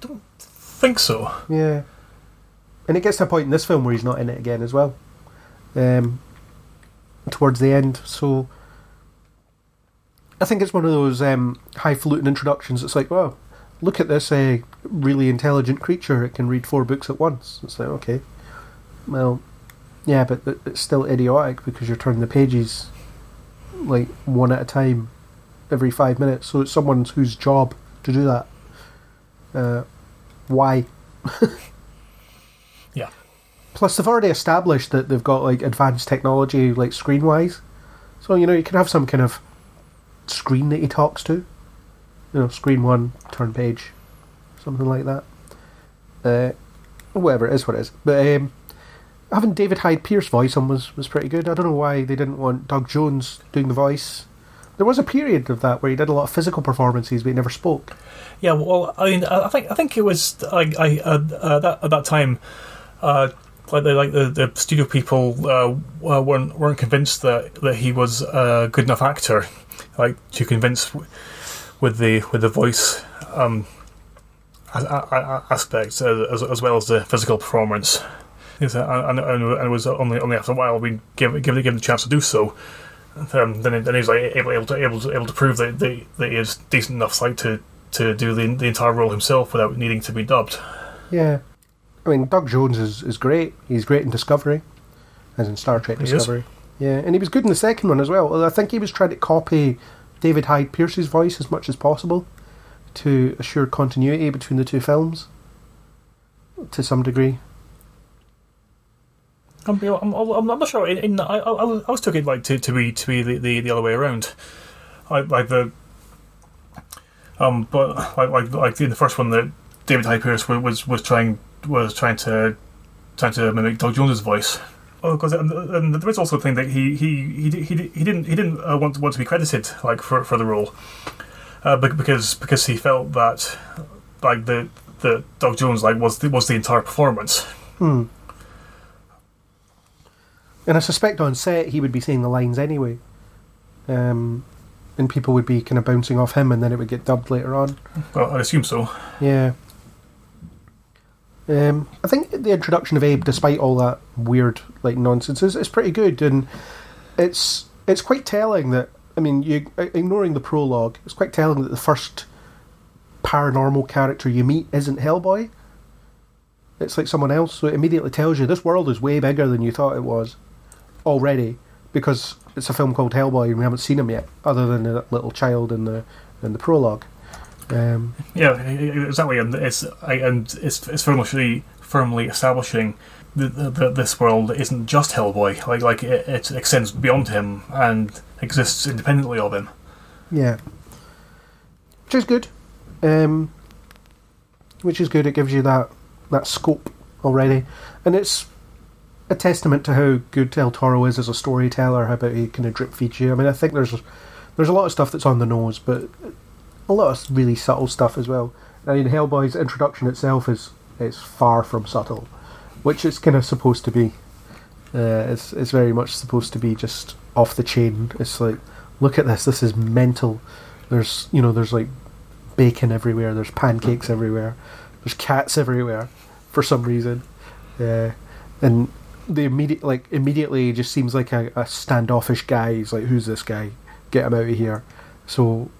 Don't think so. Yeah. And it gets to a point in this film where he's not in it again as well. Um, towards the end, so I think it's one of those um, highfalutin introductions. It's like, well, look at this uh, really intelligent creature. It can read four books at once. It's like, okay, well, yeah, but it's still idiotic because you're turning the pages like one at a time every five minutes. So it's someone's whose job to do that. Uh, why? Yeah. Plus, they've already established that they've got like advanced technology, like screen wise. So you know, you can have some kind of screen that he talks to. You know, screen one, turn page, something like that. Uh, whatever it is, what it is. But um, having David Hyde Pierce voice on was, was pretty good. I don't know why they didn't want Doug Jones doing the voice. There was a period of that where he did a lot of physical performances, but he never spoke. Yeah, well, I mean, I think I think it was I, I uh, uh, that at that time, uh, like the like the, the studio people uh, uh, weren't weren't convinced that, that he was a good enough actor, like to convince w- with the with the voice um, a- a- a- aspects as, as as well as the physical performance. Yes, and, and, and it was only only after a while we give give him the chance to do so. Um, then, then he's like able, able to able to able to prove that, that, that he is decent enough like to to do the the entire role himself without needing to be dubbed. Yeah. I mean, Doug Jones is, is great. He's great in Discovery, as in Star Trek. Discovery. Yeah, and he was good in the second one as well. I think he was trying to copy David Hyde Pierce's voice as much as possible to assure continuity between the two films to some degree. I'm, I'm, I'm, not sure. In, in I, I, I was- it like to, to be to be the, the, the other way around. I, like the um, but like, like like in the first one, that David Hyde Pierce was, was was trying was trying to trying to mimic Doug Jones's voice. Oh, because and, and there is also a thing that he he he he, he didn't he didn't uh, want to want to be credited like for for the role, uh, because because he felt that like the the Doug Jones like was the, was the entire performance. Hmm. And I suspect on set he would be saying the lines anyway. Um, and people would be kind of bouncing off him and then it would get dubbed later on. Well, I assume so. Yeah. Um, I think the introduction of Abe, despite all that weird like nonsense, is, is pretty good, and it's it's quite telling that I mean, you ignoring the prologue, it's quite telling that the first paranormal character you meet isn't Hellboy. It's like someone else, so it immediately tells you this world is way bigger than you thought it was already because it's a film called Hellboy and we haven't seen him yet, other than the little child in the in the prologue. Um, Yeah, exactly, and it's and it's it's firmly firmly establishing that, this world isn't just Hellboy. Like like it, it extends beyond him and exists independently of him. Yeah. Which is good. Um, which is good. It gives you that that scope already, and it's a testament to how good Del Toro is as a storyteller. How about he kind of drip feeds you. I mean, I think there's there's a lot of stuff that's on the nose, but a lot of really subtle stuff as well. I mean, Hellboy's introduction itself is is far from subtle, which it's kind of supposed to be. Uh, it's it's very much supposed to be just off the chain. It's like, look at this. This is mental. There's you know there's like bacon everywhere. There's pancakes everywhere. There's cats everywhere for some reason. Uh, and the immediate like immediately just seems like a, a standoffish guy. He's like, who's this guy? Get him out of here. So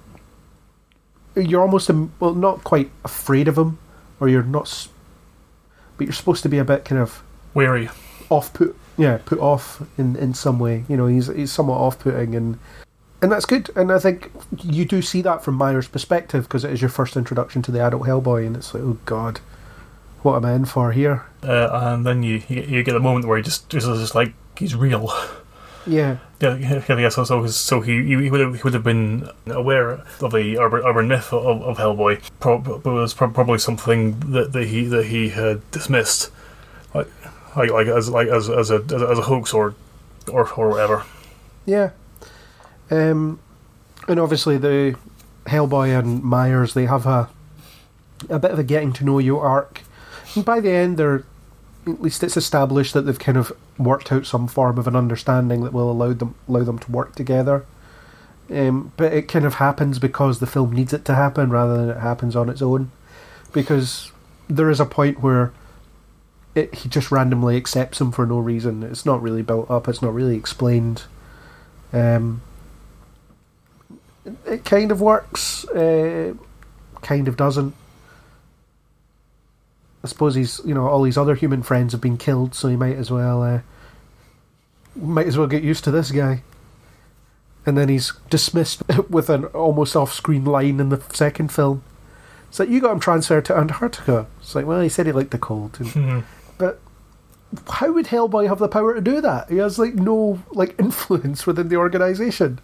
you're almost well not quite afraid of him, or you're not, but you're supposed to be a bit kind of Wary. off put yeah put off in in some way you know he's he's somewhat off putting and and that's good and i think you do see that from myers perspective because it is your first introduction to the adult hellboy and it's like oh god what am i in for here Uh, and then you, you get a moment where he just just, just like he's real. Yeah Yeah, yeah. So, so, so he, he would have he would have been aware of the urban, urban myth of, of Hellboy, pro- but it was prob- probably something that, that he that he had dismissed, like like, like as like as as a as a, as a hoax or or or whatever. yeah um and obviously the hellboy and myers they have a a bit of a getting to know you arc and by the end they're at least it's established that they've kind of worked out some form of an understanding that will allow them allow them to work together. Um, but it kind of happens because the film needs it to happen rather than it happens on its own. Because there is a point where it, he just randomly accepts him for no reason. It's not really built up. It's not really explained. Um, it- kind of works. Uh, kind of doesn't. I suppose he's, you know, all his other human friends have been killed, so he might as well, uh, might as well get used to this guy. And then he's dismissed with an almost off-screen line in the second film. It's like you got him transferred to Antarctica. It's like, well, he said he liked the cold, and, but how would Hellboy have the power to do that? He has like no like influence within the organization.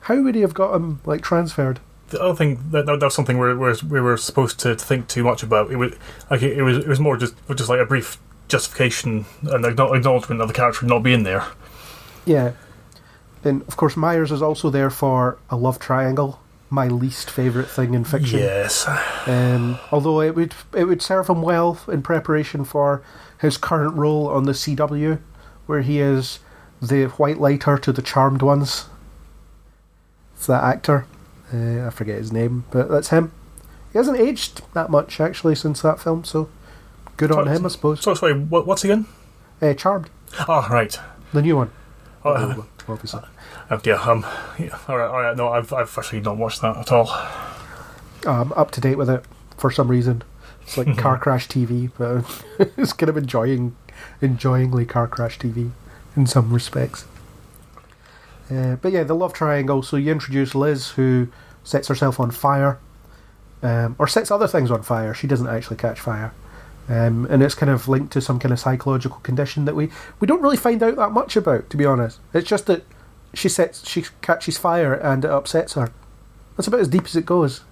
How would he have got him like transferred? The other thing that that, was something we were we were supposed to think too much about. It was like it, was it was more just just like a brief justification and acknowledgement of the character not being there. Yeah. And of course, Myers is also there for a love triangle, my least favourite thing in fiction. Yes. Um, although it would it would serve him well in preparation for his current role on the CW, where he is the white lighter to the charmed ones. It's that actor. Uh, I forget his name, but that's him. He hasn't aged that much actually since that film, so good on him, I suppose. So sorry, what, what's again? Uh, charmed, Oh right. the new one, Oh, obviously. oh, yeah. Um. Yeah, all right. All right. No, I've I've actually not watched that at all. I'm up to date with it for some reason. It's like car crash TV, but it's kind of enjoying, enjoyingly car crash TV in some respects. Uh, but yeah, the love triangle. So you introduce Liz, who sets herself on fire, um, or sets other things on fire. She doesn't actually catch fire, um, and it's kind of linked to some kind of psychological condition that we we don't really find out that much about. To be honest, it's just that she sets she catches fire and it upsets her. That's about as deep as it goes.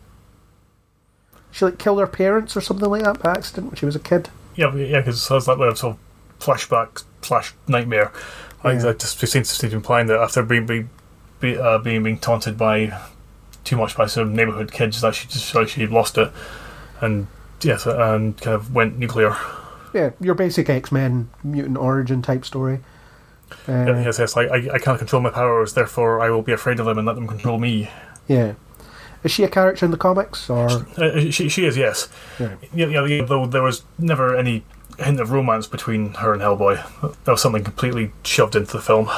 She like killed her parents or something like that by accident when she was a kid. Yeah, yeah, because it's like a sort of flashback slash nightmare. Like Yeah. that just seems to seem to implying that after being being be, uh, being being taunted by too much by some neighborhood kids, that she just like she lost it, and yes, and kind of went nuclear. Yeah, your basic X Men mutant origin type story. Uh, yes, yes. Like I, I can't control my powers, therefore I will be afraid of them and let them control me. yeah. Is she a character in the comics or? Uh, she she is yes. Yeah. Yeah, yeah, yeah, though there was never any hint of romance between her and Hellboy. That was something completely shoved into the film.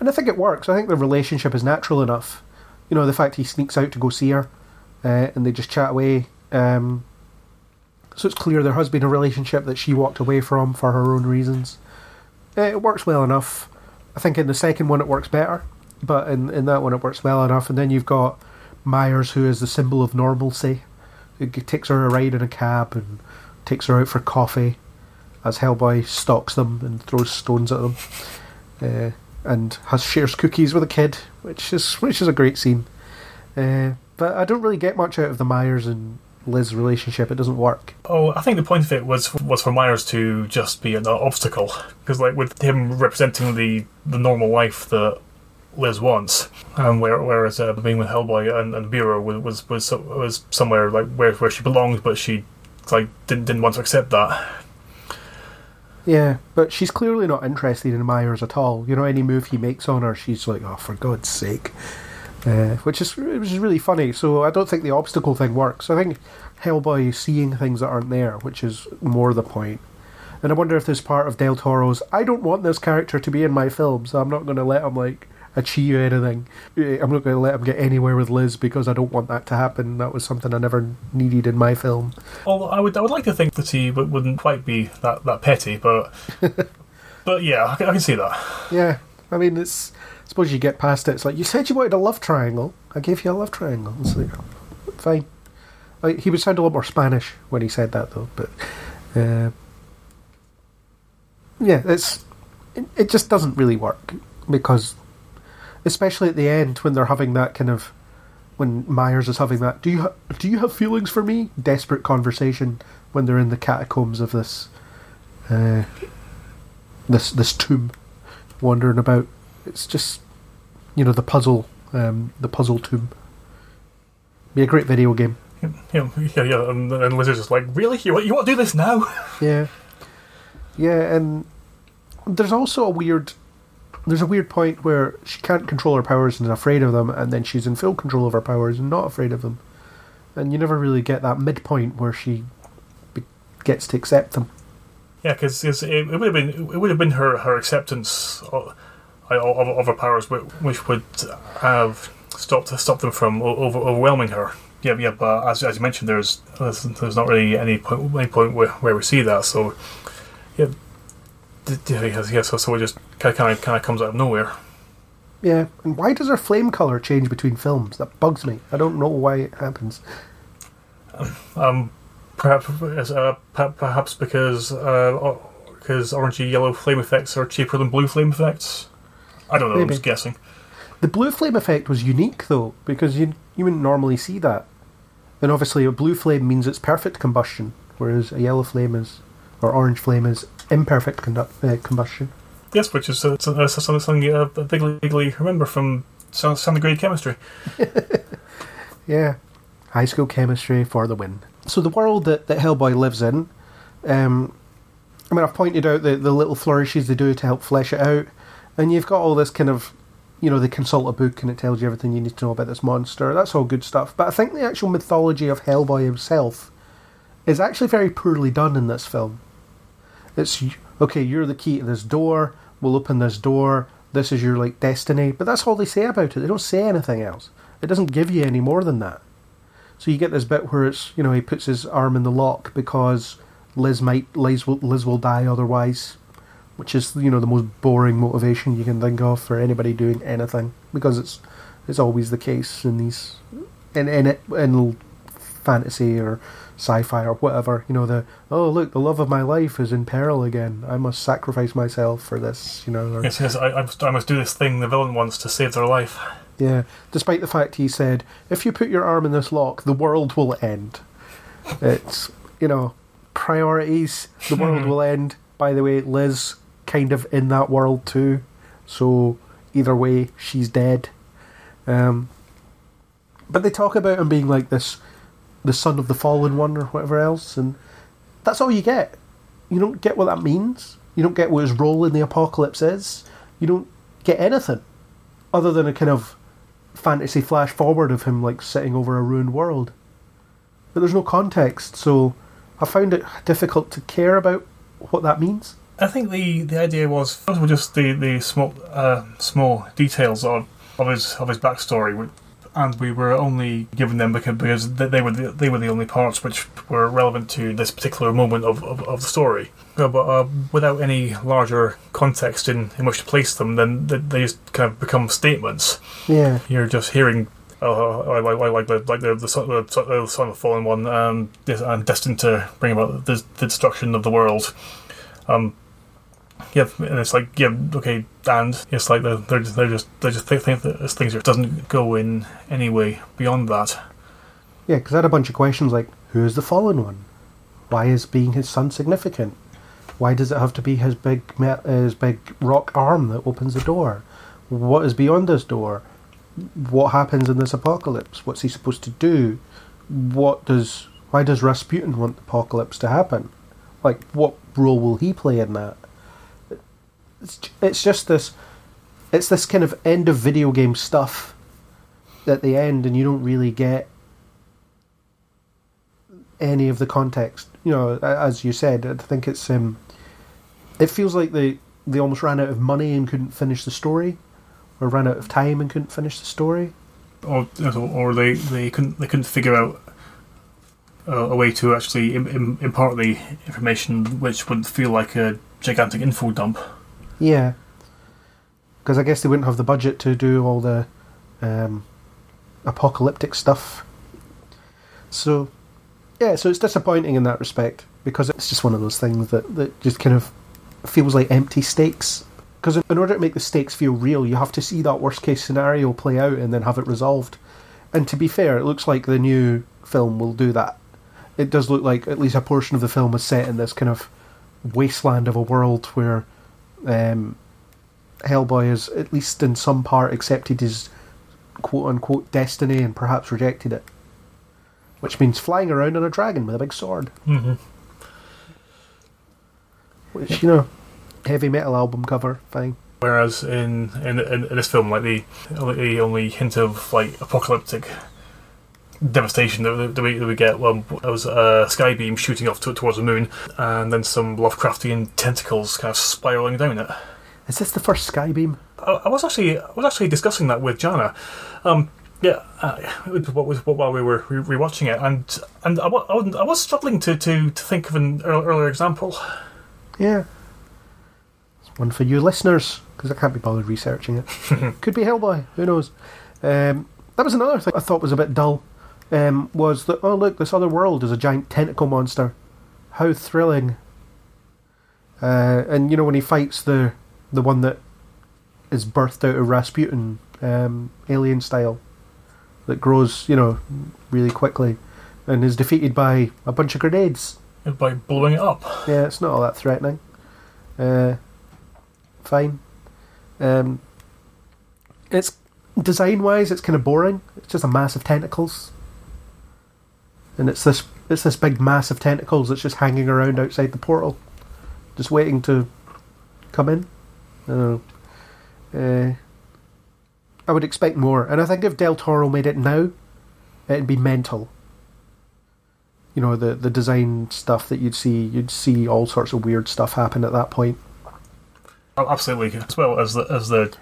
And I think it works. I think the relationship is natural enough. You know, the fact he sneaks out to go see her, uh, and they just chat away. Um, so it's clear there has been a relationship that she walked away from for her own reasons. Uh, it works well enough. I think in the second one it works better, but in in that one it works well enough. And then you've got Myers, who is the symbol of normalcy, who takes her a ride in a cab and takes her out for coffee, as Hellboy stalks them and throws stones at them uh, and has shares cookies with a kid, which is which is a great scene. Uh, but I don't really get much out of the Myers and Liz relationship. It doesn't work. Oh, I think the point of it was was for Myers to just be an obstacle because, like, with him representing the the normal life that Liz wants, and where, whereas uh, being with Hellboy and, and Bureau was was was, was somewhere like where where she belonged, but she like didn't didn't want to accept that. Yeah, but she's clearly not interested in Myers at all. You know, any move he makes on her, she's like, "Oh, for God's sake," uh, which is which is really funny. So I don't think the obstacle thing works. I think Hellboy is seeing things that aren't there, which is more the point. And I wonder if there's part of Del Toro's. I don't want this character to be in my film, so I'm not going to let him like achieve anything. Eh, I'm not going to let him get anywhere with Liz because I don't want that to happen. That was something I never needed in my film. Although I would I would like to think that he wouldn't quite be that that petty, but but yeah, I can, I can see that. Yeah, I mean, it's. I suppose you get past it. It's like you said you wanted a love triangle. I gave you a love triangle. It's like, fine. Like, he would sound a lot more Spanish when he said that, though. But uh, yeah, it's it, it just doesn't really work because, especially at the end when they're having that kind of when Myers is having that. Do you ha- do you have feelings for me? Desperate conversation when they're in the catacombs of this. Uh, this this tomb wandering about. It's just you know the puzzle, um, the puzzle tomb. Be a great video game. Yeah, yeah, yeah. And, and Liz is just like, really, you want you want to do this now? Yeah, yeah, and there's also a weird. There's a weird point where she can't control her powers and is afraid of them, and then she's in full control of her powers and not afraid of them. And you never really get that midpoint where she be- gets to accept them. Yeah, because it, it would have been it would have been her her acceptance of, of, of her powers, which would have stopped stopped them from over, overwhelming her. Yeah, yeah. But as, as you mentioned, there's there's, not really any point any point where, where we see that. So yeah, yeah. yeah, So so it just kind of kind of comes out of nowhere. Yeah, and why does her flame color change between films? That bugs me. I don't know why it happens. Perhaps uh, perhaps because uh, because orangey yellow flame effects are cheaper than blue flame effects. I don't know. I'm just guessing. The blue flame effect was unique though, because you you wouldn't normally see that. And obviously, a blue flame means it's perfect combustion, whereas a yellow flame is, or orange flame is imperfect condu- uh, combustion. Yes, which is uh, uh, something, something uh, vaguely, remember from sound grade chemistry. Yeah. High school chemistry for the win. So the world that, that Hellboy lives in, um, I mean, I've pointed out the, the little flourishes they do to help flesh it out, and you've got all this kind of, you know, they consult a book and it tells you everything you need to know about this monster. That's all good stuff. But I think the actual mythology of Hellboy himself is actually very poorly done in this film. It's okay. You're the key to this door. We'll open this door. This is your like destiny. But that's all they say about it. They don't say anything else. It doesn't give you any more than that. So you get this bit where it's you know he puts his arm in the lock because Liz might Liz will, Liz will die otherwise, which is you know the most boring motivation you can think of for anybody doing anything because it's it's always the case in these in in it in fantasy or sci-fi or whatever. You know the oh look the love of my life is in peril again. I must sacrifice myself for this. You know. Or, Yes, yes, I, I, must, I must do this thing the villain wants to save their life. Yeah, despite the fact he said, if you put your arm in this lock, the world will end. It's, you know, priorities. The world will end. By the way, Liz kind of in that world too. So either way, she's dead. Um, but they talk about him being like this, the son of the fallen one or whatever else, and that's all you get. You don't get what that means. You don't get what his role in the apocalypse is. You don't get anything other than a kind of fantasy flash forward of him like sitting over a ruined world. But there's no context, so I found it difficult to care about what that means. I think the, the idea was first of all just the the small uh, small details of, of his of his backstory, which- and we were only given them because because they were the, they were the only parts which were relevant to this particular moment of, of, of the story. Uh, but uh, without any larger context in, in which to place them, then they, they just kind of become statements. Yeah, You're just hearing. Oh, I, I, I like the like the the son, the the son of the fallen one, um, is- and destined to bring about the, the destruction of the world. Um, yeah, and it's like yeah, okay, and it's like they're they're just they're just they just think, that this things doesn't go in any way beyond that. yeah, because I had a bunch of questions like, who is the fallen one? Why is being his son significant? Why does it have to be his big his big rock arm that opens the door? What is beyond this door? What happens in this apocalypse? What's he supposed to do? What does why does Rasputin want the apocalypse to happen? Like, what role will he play in that? It's it's just this, it's this kind of end of video game stuff at the end, and you don't really get any of the context. You know, as you said, I think it's um, it feels like they they almost ran out of money and couldn't finish the story, or ran out of time and couldn't finish the story. or or they, they couldn't they couldn't figure out a, a way to actually Im, Im, impart the information which wouldn't feel like a gigantic info dump. Yeah, because I guess they wouldn't have the budget to do all the um, apocalyptic stuff. So, yeah, so it's disappointing in that respect because it's just one of those things that, that just kind of feels like empty stakes. Because in order to make the stakes feel real, you have to see that worst case scenario play out and then have it resolved. And to be fair, it looks like the new film will do that. It does look like at least a portion of the film is set in this kind of wasteland of a world where um, Hellboy has, at least in some part, accepted his quote unquote destiny and perhaps rejected it. Which means flying around on a dragon with a big sword. Mm-hmm. Which, you know, heavy metal album cover, fine. Whereas in, in in in this film, like the the only hint of like apocalyptic devastation that, that we that we get well, was a sky beam shooting off to, towards the moon, and then some Lovecraftian tentacles kind of spiraling down it. Is this the first Skybeam? I, I was actually I was actually discussing that with Jana. Um, yeah, uh, what was what, while we were rewatching it, and and I, I, wasn't- I was struggling to, to, to think of an earlier example. Yeah. It's one for you listeners, because I can't be bothered researching it. Could be Hellboy, who knows? Um, that was another thing I thought was a bit dull. Um, was that, oh, look, this other world is a giant tentacle monster. How thrilling. Uh, and, you know, when he fights the, the one that is birthed out of Rasputin, um, alien style, that grows, you know, really quickly, and is defeated by a bunch of grenades. By blowing it up. Yeah, it's not all that threatening. Uh, fine. Um, it's design wise, it's kind of boring. It's just a mass of tentacles, and it's this it's this big mass of tentacles that's just hanging around outside the portal, just waiting to come in. I know. Uh, I would expect more, and I think if Del Toro made it now, it'd be mental. You know the the design stuff that you'd see, you'd see all sorts of weird stuff happen at that point. Oh, Absolutely, as well as the as the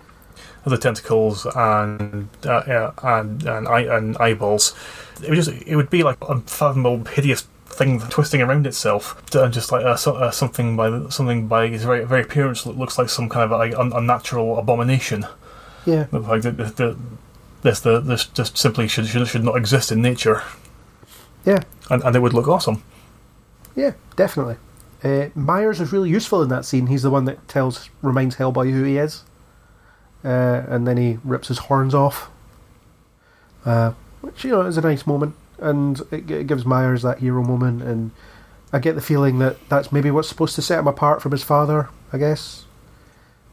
the tentacles and uh, yeah, and and, eye, and eyeballs. It would just it would be like a unfathomable, hideous thing twisting around itself, and just like uh, so, uh, something by something by its very very appearance looks like some kind of like, un- unnatural abomination. Yeah, Like the, the, the, this the this just simply should, should should not exist in nature, yeah, and, and it would look awesome. yeah, definitely. Uh, Myers is really useful in that scene. He's the one that tells reminds Hellboy who he is, uh, and then he rips his horns off, uh, which you know is a nice moment, and it, it gives Myers that hero moment. And I get the feeling that that's maybe what's supposed to set him apart from his father. I guess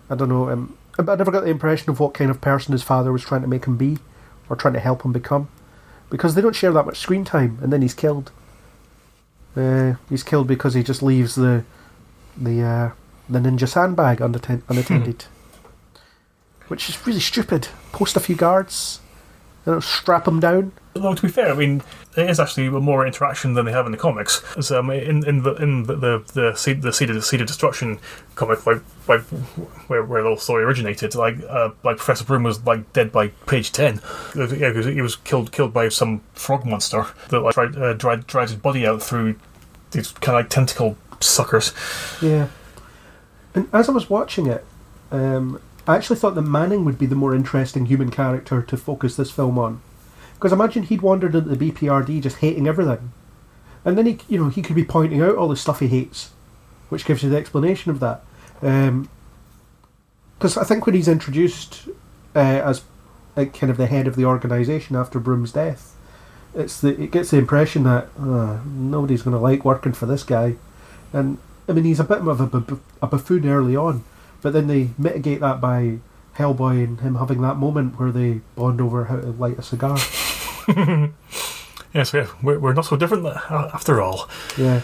I don't know. Um, but I never got the impression of what kind of person his father was trying to make him be, or trying to help him become, because they don't share that much screen time, and then he's killed. Uh, he's killed because he just leaves the the uh, the ninja sandbag unattended, which is really stupid. Post a few guards, you know, strap them down. Although to be fair, I mean, there is actually more interaction than they have in the comics. As, um, in in the in the the the seed the seed of, seed of destruction comic, like like where where the whole story originated, like uh, like Professor Broom was like dead by page ten. Yeah, because he was killed killed by some frog monster that like tried, uh, dried dried his body out through these kind of like tentacle suckers. Yeah. And as I was watching it, um, I actually thought that Manning would be the more interesting human character to focus this film on. Because imagine he'd wandered into the BPRD just hating everything. And then he, you know, he could be pointing out all the stuff he hates, which gives you the explanation of that. Because I think when he's introduced uh, as kind of the head of the organisation after Broom's death, it's the it gets the impression that uh, nobody's going to like working for this guy, and I mean he's a bit of a, a buffoon early on, but then they mitigate that by Hellboy and him having that moment where they bond over how to light a cigar. Yes, we're, we're not so different uh, after all. yeah,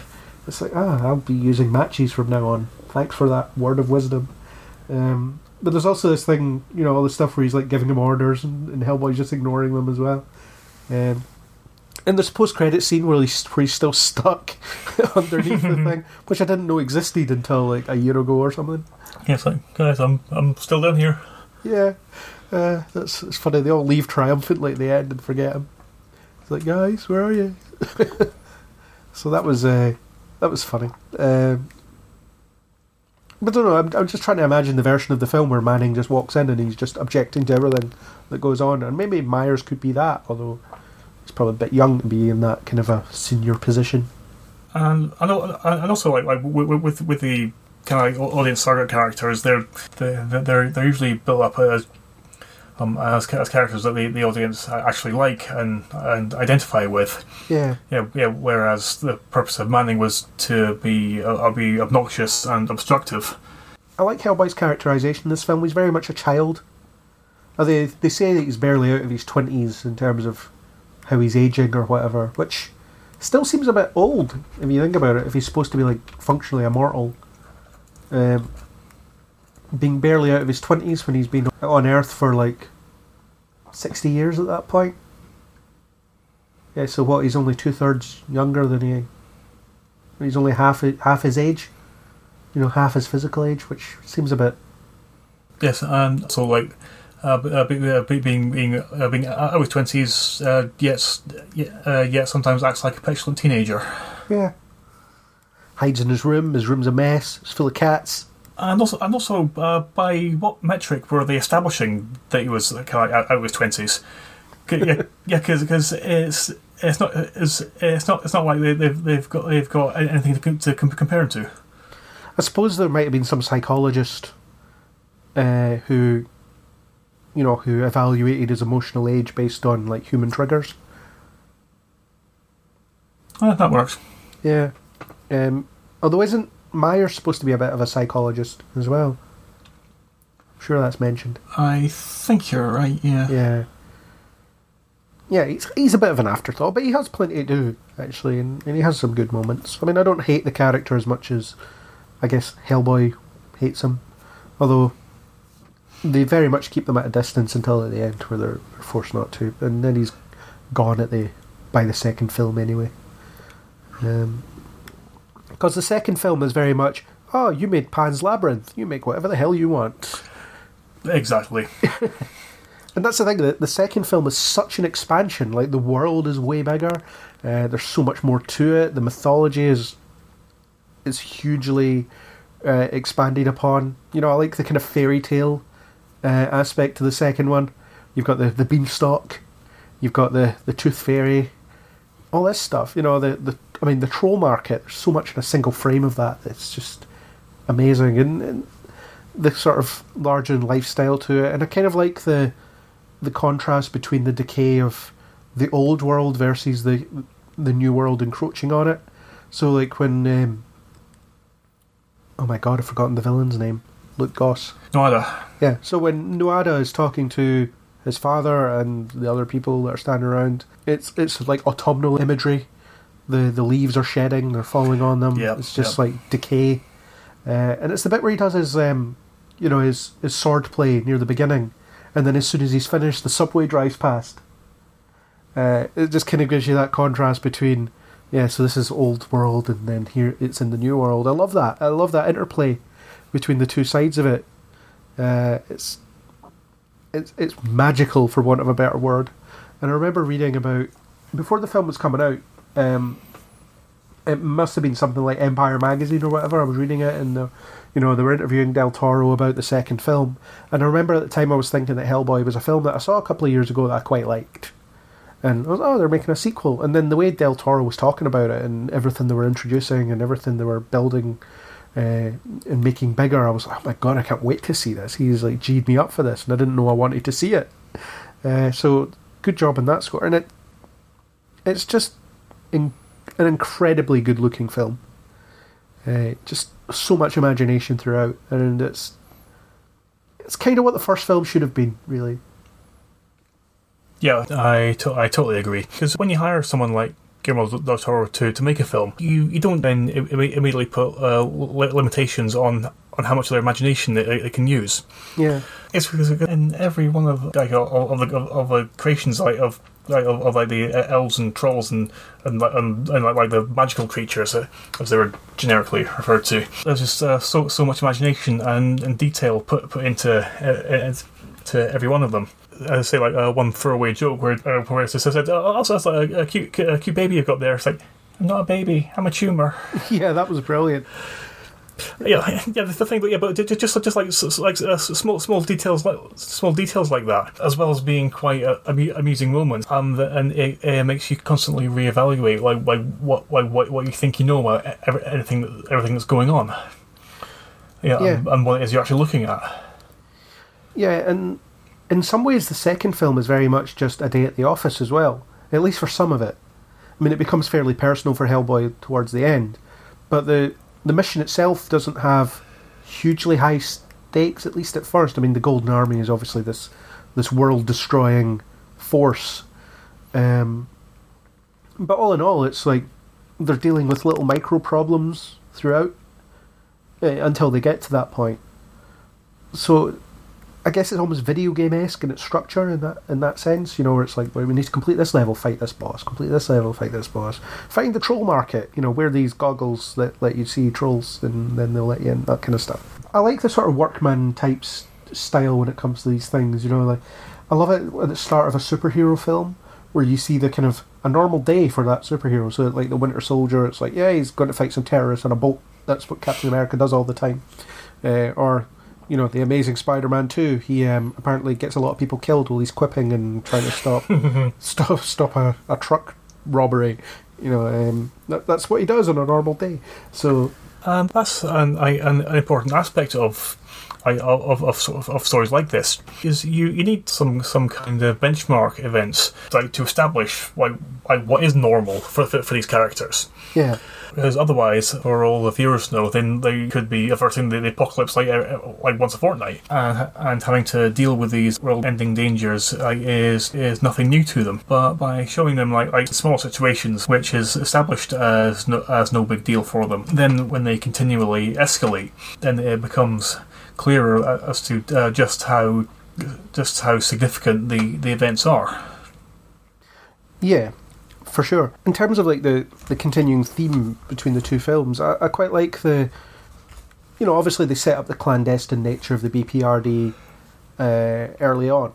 it's like ah, I'll be using matches from now on. Thanks for that word of wisdom. Um, but there's also this thing, you know, all the stuff where he's like giving him orders and, and Hellboy's just ignoring them as well. Um, and there's a post-credit scene where he's, where he's still stuck underneath the thing, which I didn't know existed until like a year ago or something. Yes, like guys, I'm I'm still down here. Yeah, uh, that's it's funny. They all leave triumphantly at the end and forget him. It's like, guys, where are you? so that was uh, that was funny. Um, but I don't know. I'm, I'm just trying to imagine the version of the film where Manning just walks in and he's just objecting to everything that goes on, and maybe Myers could be that, although he's probably a bit young to be in that kind of a senior position. And and, al- and also like like with, with the kind of like audience target characters, they're they're they're, they're usually built up as um as, as characters that the, the audience actually like and and identify with. Yeah, Yeah, yeah. Whereas the purpose of Manning was to be uh, be obnoxious and obstructive. I like Hellboy's characterization in this film. He's very much a child. Uh, They they say that he's barely out of his twenties in terms of how he's aging or whatever, which still seems a bit old if you think about it. If he's supposed to be like functionally immortal, um, being barely out of his twenties when he's been on Earth for like sixty years at that point. Yeah, so what? He's only two thirds younger than he. He's only half half his age. You know, half his physical age, which seems a bit Yes, and so like. Uh, uh, uh, be- being being uh, being out of twenties, uh, yet yet, uh, yet sometimes acts like a petulant teenager. Yeah. Hides in his room. His room's a mess. It's full of cats. And also, and also, uh, by what metric were they establishing that he was of out, of his twenties? Yeah, yeah, because it's it's not it's, it's not it's not like they, they've they've got they've got anything to, to compare him to. I suppose there might have been some psychologist uh, who, you know, who evaluated his emotional age based on like human triggers. Uh, that works. Yeah. Um, although isn't Meyer's supposed to be a bit of a psychologist as well. I'm sure that's mentioned. I think you're right. Yeah. Yeah. Yeah, he's, he's a bit of an afterthought, but he has plenty to do, actually, and, and he has some good moments. I mean, I don't hate the character as much as, I guess, Hellboy hates him. Although, they very much keep them at a distance until at the end, where they're forced not to. And then he's gone at the by the second film, anyway. Because the second film is very much, oh, you made Pan's Labyrinth, you make whatever the hell you want. Exactly. And that's the thing, that the second film is such an expansion. Like, the world is way bigger, uh, there's so much more to it, the mythology is is hugely uh, expanded upon. You know, I like the kind of fairy tale uh, aspect to the second one. You've got the, the beanstalk, you've got the, the tooth fairy, all this stuff. You know, the, the I mean, the troll market, there's so much in a single frame of that. It's just amazing. And, and the sort of larger lifestyle to it. And I kind of like the the contrast between the decay of the old world versus the the new world encroaching on it. So like when um, oh my god, I've forgotten the villain's name. Luke Goss. Nuada. Yeah. So when Nuada is talking to his father and the other people that are standing around, it's it's like autumnal imagery. The the leaves are shedding, they're falling on them. Yep, it's just yep. like decay. Uh, and it's the bit where he does his um, you know, his his sword play near the beginning, and then as soon as he's finished, the subway drives past. Uh, it just kind of gives you that contrast between, yeah, so this is old world, and then here it's in the new world. I love that. I love that interplay between the two sides of it. Uh, it's it's it's magical, for want of a better word. And I remember reading about before the film was coming out. Um, it must have been something like Empire magazine or whatever. I was reading it, and the, you know they were interviewing Del Toro about the second film. And I remember at the time I was thinking that Hellboy was a film that I saw a couple of years ago that I quite liked. And I was, oh, they're making a sequel. And then the way Del Toro was talking about it and everything they were introducing and everything they were building uh, and making bigger, I was like, oh my god, I can't wait to see this. He's like G'd me up for this, and I didn't know I wanted to see it. Uh, so good job in that score. And it it's just in, an incredibly good looking film. Uh, just so much imagination throughout, and it's it's kind of what the first film should have been, really. Yeah, I, to- I totally agree. Because when you hire someone like Guillermo del Toro to, to make a film, you, you don't then im- im- immediately put uh, li- limitations on on how much of their imagination they, they can use. Yeah, It's because in every one of like of, of, the, of, of the creations like of like of, of like the uh, elves and trolls and and like- and, and like, like the magical creatures uh, as they were generically referred to. There's just uh, so so much imagination and, and detail put put into uh, uh, to every one of them. I say like uh, one throwaway joke where uh, where it says, "Oh, also that's like a, a cute a cute baby you've got there." It's like I'm not a baby, I'm a tumor. yeah, that was brilliant. Yeah, yeah. The the thing, but yeah, but ju- ju- just just like like uh, small small details like small details like that, as well as being quite uh, amu- amusing moments, um, that- and it, it makes you constantly reevaluate like like what like what what you think you know about every, anything everything that's going on. Yeah, Yeah. And, and what it is you're actually looking at. Yeah, and in some ways, the second film is very much just a day at the office as well, at least for some of it. I mean, it becomes fairly personal for Hellboy towards the end, but the the mission itself doesn't have hugely high stakes, at least at first. I mean, the Golden Army is obviously this this world destroying force, um, but all in all, it's like they're dealing with little micro problems throughout uh, until they get to that point. So I guess it's almost video game esque in its structure in that in that sense, you know, where it's like, well, we need to complete this level, fight this boss, complete this level, fight this boss, find the troll market, you know, wear these goggles that let you see trolls, and then they'll let you in, that kind of stuff. I like the sort of workman type style when it comes to these things, you know, like I love it at the start of a superhero film where you see the kind of a normal day for that superhero. So like the Winter Soldier, it's like, yeah, he's going to fight some terrorists on a boat. That's what Captain America does all the time. Uh, or you know, the Amazing Spider-Man too. He um, apparently gets a lot of people killed while he's quipping and trying to stop stop stop a, a truck robbery. You know, um, that, that's what he does on a normal day. So And that's an, I, an, an important aspect of I, of, of, of, of stories like this is you, you need some some kind of benchmark events like to establish like, like what is normal for, for, for these characters. Yeah. Because otherwise, for all the viewers know, then they could be averting the, the apocalypse like like once a fortnight, and and having to deal with these world-ending dangers uh, is is nothing new to them. But by showing them like like small situations, which is established as no, as no big deal for them, then when they continually escalate, then it becomes clearer uh, as to uh, just how just how significant the, the events are. Yeah, for sure. In terms of like the the continuing theme between the two films, I, I quite like the. You know, obviously they set up the clandestine nature of the BPRD uh, early on.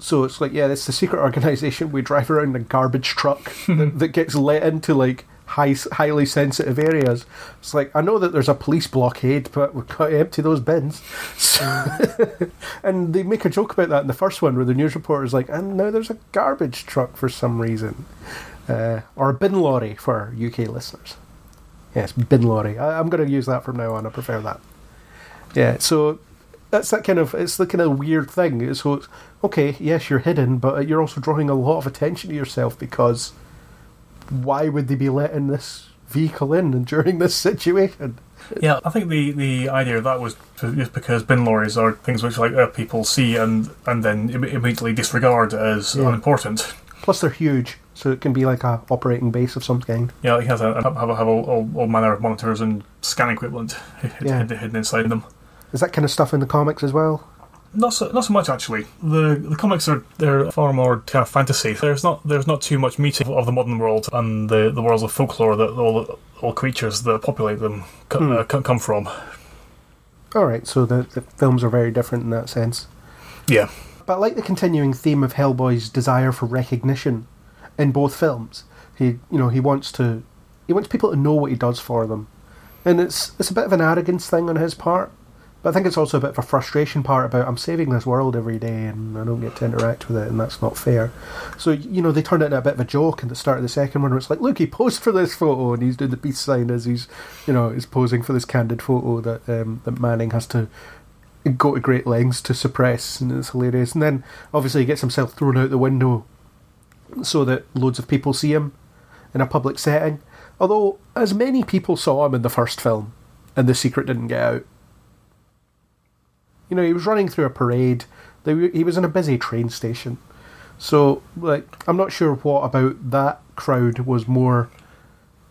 So it's like, yeah, it's the secret organization. We drive around in a garbage truck that, that gets let into like high, highly sensitive areas. It's like I know that there's a police blockade, but we've got to empty those bins. So, and they make a joke about that in the first one, where the news reporter is like, "And now there's a garbage truck for some reason, uh, or a bin lorry for UK listeners." Yes, bin lorry. I, I'm going to use that from now on. I prefer that. Yeah, so that's that kind of it's the kind of weird thing. So it's okay, yes, you're hidden, but you're also drawing a lot of attention to yourself because why would they be letting this vehicle in during this situation? Yeah, I think the, the idea of that was just because bin lorries are things which like uh, people see and and then immediately disregard as Yeah. unimportant. Plus, they're huge, so it can be like a operating base of some kind. Yeah, it has a, have, have, have all, all, all manner of monitors and scan equipment hidden, Yeah. hidden inside them. Is that kind of stuff in the comics as well? Not so, not so much actually. The the comics are they're far more kind of fantasy. There's not there's not too much meeting of the modern world and the, the worlds of folklore that all all creatures that populate them co- Hmm. uh, co- come from. All right, so the, the films are very different in that sense. Yeah, But I like the continuing theme of Hellboy's desire for recognition in both films. He, you know, he wants to, he wants people to know what he does for them, and it's it's a bit of an arrogance thing on his part. But I think it's also a bit of a frustration part about I'm saving this world every day and I don't get to interact with it, and that's not fair. So you know, they turned it into a bit of a joke at the start of the second one, where it's like, look, he posed for this photo, and he's doing the peace sign as he's, you know, he's posing for this candid photo that um, that Manning has to go to great lengths to suppress, and it's hilarious. And then obviously he gets himself thrown out the window so that loads of people see him in a public setting. Although, as many people saw him in the first film, and the secret didn't get out. You know, he was running through a parade. He was in a busy train station. So, like, I'm not sure what about that crowd was more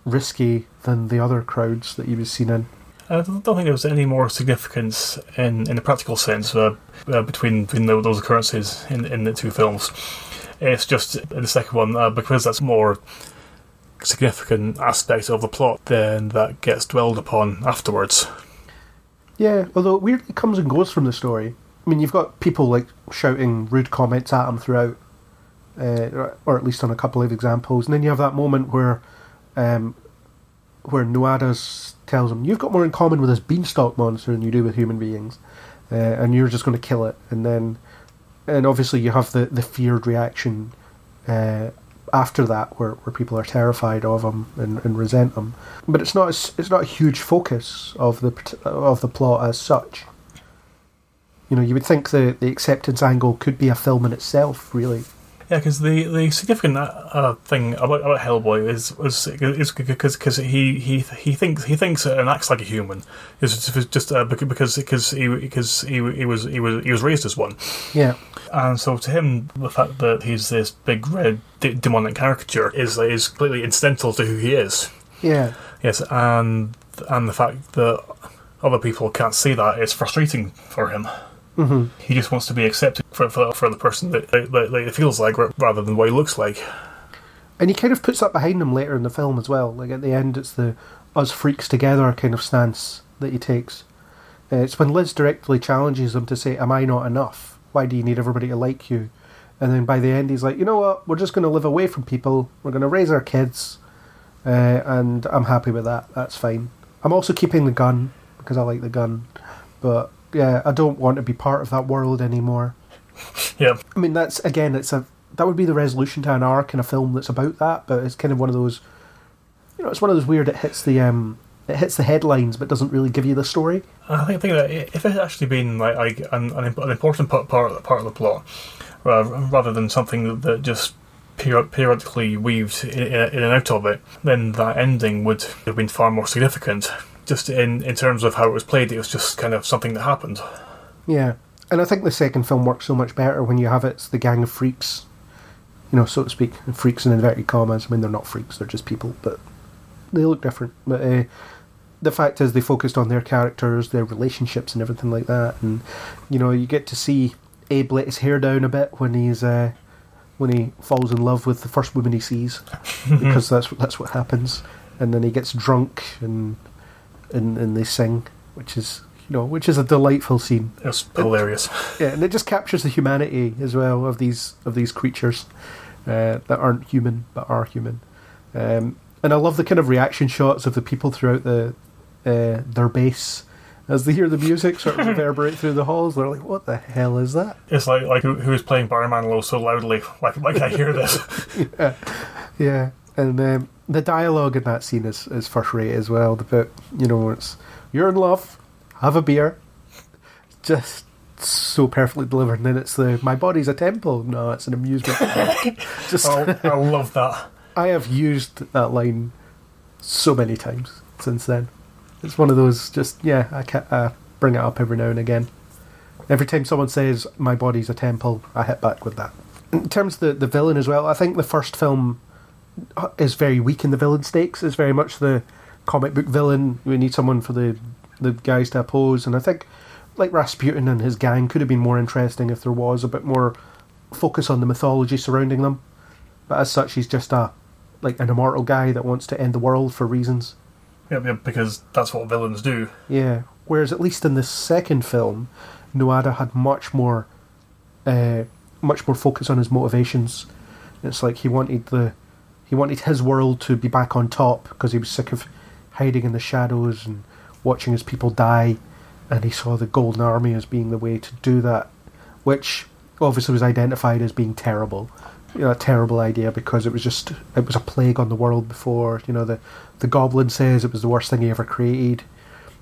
risky than the other crowds that he was seen in. I don't think there was any more significance in in the practical sense uh, uh, between between those occurrences in in the two films. It's just in the second one uh, because that's more significant aspect of the plot, then that gets dwelled upon afterwards. Yeah, although it weirdly comes and goes from the story. I mean, you've got people like shouting rude comments at him throughout, uh, or at least on a couple of examples, and then you have that moment where, um, where Nuadas tells him, "You've got more in common with this beanstalk monster than you do with human beings, uh, and you're just going to kill it." And then, and obviously you have the the feared reaction. Uh, after that, where, where people are terrified of him and, and resent him, but it's not it's not a huge focus of the of the plot as such. You know, you would think the the acceptance angle could be a film in itself, really. Yeah, because the, the significant uh, thing about, about Hellboy is was is because because he, he he thinks he thinks and acts like a human. It's just, just uh, because because he because he, he was he was he was raised as one, Yeah, and so to him the fact that he's this big red de- demonic caricature is is completely incidental to who he is. yeah, Yes, and and the fact that other people can't see that is frustrating for him. Hmm He just wants to be accepted for for, for the person that, that, that it feels like rather than what he looks like. and he kind of puts that behind him later in the film as well. Like at the end, it's the us freaks together kind of stance that he takes. Uh, it's when Liz directly challenges him to say, "Am I not enough? Why do you need everybody to like you?" And then by the end, he's like, "You know what? We're just going to live away from people. We're going to raise our kids, uh, and I'm happy with that. That's fine. I'm also keeping the gun because I like the gun, but yeah, I don't want to be part of that world anymore." Yeah, I mean, that's again, it's a that would be the resolution to an arc in a film that's about that, but it's kind of one of those, you know, it's one of those weird. It hits the um, it hits the headlines but doesn't really give you the story. I think, I think that if it had actually been like, like an, an, an important part, part part of the plot, uh, rather than something that, just periodically weaved in, in and out of it, then that ending would have been far more significant. Just in, in terms of how it was played, it was just kind of something that happened. Yeah, and I think the second film works so much better when you have it's the gang of freaks, you know, so to speak, freaks in inverted commas. I mean, they're not freaks; they're just people, but they look different. But uh, the fact is, they focused on their characters, their relationships, and everything like that. And you know, you get to see Abe let his hair down a bit when he's uh, when he falls in love with the first woman he sees, because that's that's what happens. And then he gets drunk and and and they sing, which is you know which is a delightful scene. It was hilarious. Yeah, and it just captures the humanity as well of these of these creatures uh, that aren't human but are human. Um, and I love the kind of reaction shots of the people throughout the uh, their base as they hear the music sort of reverberate through the halls. They're like, "What the hell is that?" It's like like who, is playing Barry Manilow so loudly? Like like I hear this. Yeah, and um, the dialogue in that scene is, is first rate as well. The bit, you know, it's you're in love, have a beer, just so perfectly delivered. And then it's the my body's a temple. No, it's an amusement. park. just I, I love that. I have used that line so many times since then. It's one of those just yeah, I can uh, bring it up every now and again. Every time someone says my body's a temple, I hit back with that. In terms of the, the villain as well, I think the first film is very weak in the villain stakes. It's very much the comic book villain. We need someone for the the guys to oppose, and I think like Rasputin and his gang could have been more interesting if there was a bit more focus on the mythology surrounding them. But as such, he's just a like an immortal guy that wants to end the world for reasons. Yeah, yeah, because that's what villains do. Yeah. Whereas at least in the second film, Nuada had much more, uh, much more focus on his motivations. It's like he wanted the, he wanted his world to be back on top because he was sick of hiding in the shadows and watching his people die, and he saw the Golden Army as being the way to do that, which obviously was identified as being terrible. You know, a terrible idea because it was just it was a plague on the world before. You know, the the Goblin says it was the worst thing he ever created.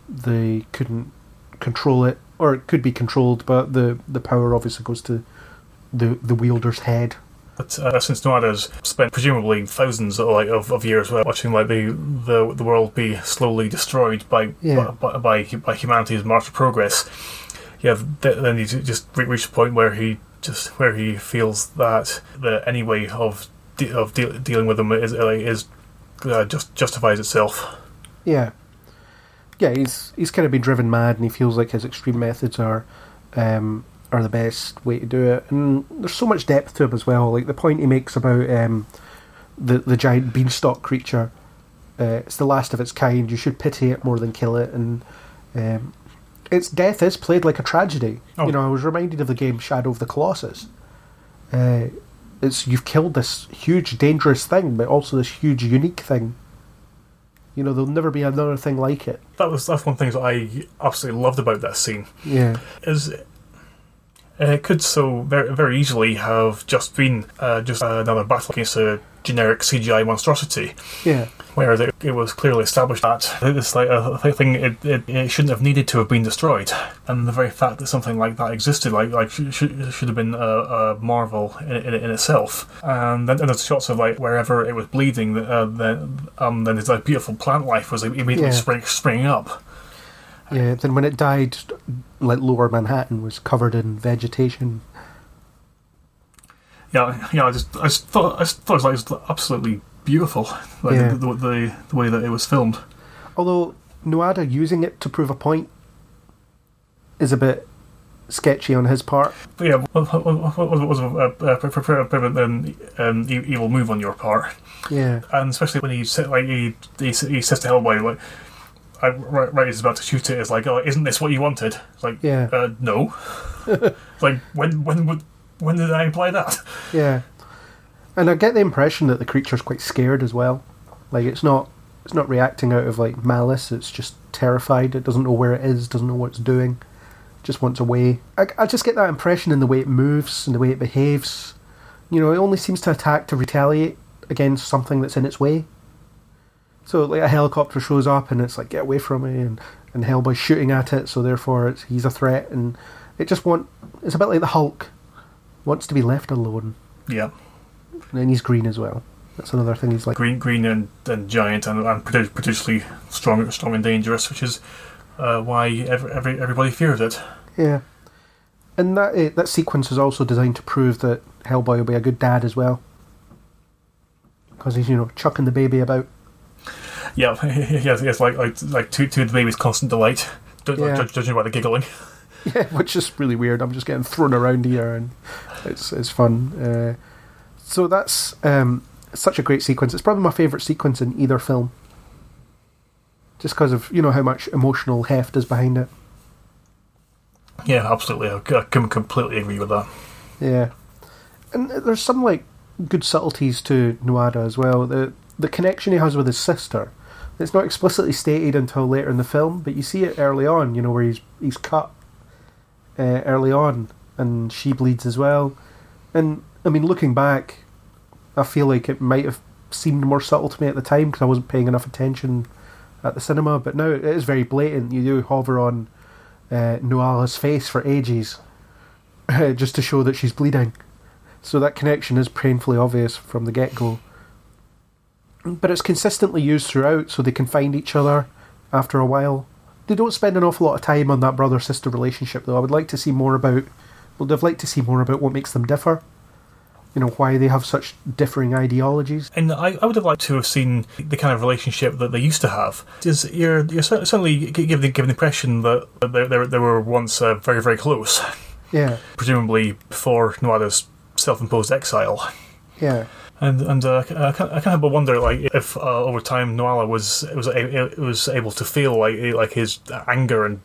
They couldn't control it, or it could be controlled, but the the power obviously goes to the the wielder's head. But uh, since Nuada's spent presumably thousands of, like, of, of years watching like the, the the world be slowly destroyed by Yeah. by, by, by humanity's march of progress, yeah, then he just re- reached a point where he just where he feels that the any way of de- of de- dealing with them is uh, is uh, just justifies itself. Yeah, yeah. He's he's kind of been driven mad, and he feels like his extreme methods are um, are the best way to do it. And there's so much depth to him as well. Like the point he makes about um, the the giant beanstalk creature. Uh, it's the last of its kind. You should pity it more than kill it. And um, its death is played like a tragedy. Oh. You know, I was reminded of the game Shadow of the Colossus. Uh, it's you've killed this huge, dangerous thing, but also this huge, unique thing. You know, there'll never be another thing like it. That was that's one of the things that I absolutely loved about that scene. Yeah, is uh, it could so very very easily have just been uh, just another battle against a generic CGI monstrosity, yeah, where it, it was clearly established that it's like a thing it, it, it shouldn't have needed to have been destroyed, and the very fact that something like that existed like like should, should, have been a, a marvel in, in, in itself. And then and there's shots of like wherever it was bleeding, uh, then um, then this like beautiful plant life was immediately Yeah. spring, springing up. Yeah. Then when it died, like Lower Manhattan was covered in vegetation. yeah, yeah. I just, I just thought, I just thought it was like absolutely beautiful, like Yeah. the, the, the the way that it was filmed. Although Nuada using it to prove a point is a bit sketchy on his part. But yeah, was a, um, evil move on your part, Yeah, and especially when he said like he he, he says to Hellboy like. I, right, right, he's about to shoot it. It's like, oh, isn't this what you wanted? It's like, Yeah. uh, no. Like, when, when, would, when did I imply that? yeah. And I get the impression that the creature's quite scared as well. Like it's not it's not reacting out of like malice. It's just terrified. It doesn't know where it is. Doesn't know what it's doing. Just wants away. I, I just get that impression in the way it moves and the way it behaves. You know, it only seems to attack to retaliate against something that's in its way. So like a helicopter shows up and it's like get away from me, and and Hellboy's shooting at it, so therefore it's, he's a threat, and it just want it's a bit like the Hulk wants to be left alone, Yeah. and then he's green as well. That's another thing he's like. Green, green, and, and giant, and, and potentially strong, strong and dangerous, which is uh, why every, every, everybody fears it. Yeah, and that uh, that sequence is also designed to prove that Hellboy will be a good dad as well, because he's you know chucking the baby about. Yeah, yes, yes, like like like to to the baby's constant delight, Yeah. ju- judging by the giggling. Yeah, which is really weird. I'm just getting thrown around here, and it's it's fun. Uh, so that's um, such a great sequence. It's probably my favourite sequence in either film, just because of you know how much emotional heft is behind it. Yeah, absolutely. I can completely agree with that. Yeah, and there's some like good subtleties to Nuada as well. The the connection he has with his sister. It's not explicitly stated until later in the film, but you see it early on. You know where he's he's cut uh, early on, and she bleeds as well. And I mean, looking back, I feel like it might have seemed more subtle to me at the time because I wasn't paying enough attention at the cinema. But now it is very blatant. You do hover on uh, Nuala's face for ages, just to show that she's bleeding. So that connection is painfully obvious from the get go. But it's consistently used throughout, so they can find each other after a while. They don't spend an awful lot of time on that brother sister relationship, though. I would like to see more about. Well, I'd like to see more about what makes them differ. You know, why they have such differing ideologies. And I, I would have liked to have seen the kind of relationship that they used to have. Is you're you're certainly gi- given given the impression that they, they, they were once uh, very very close, Yeah, presumably before Nuada's self-imposed exile. Yeah. And and uh, I can't I can't help but wonder like if uh, over time Nuala was was a, was able to feel like like his anger and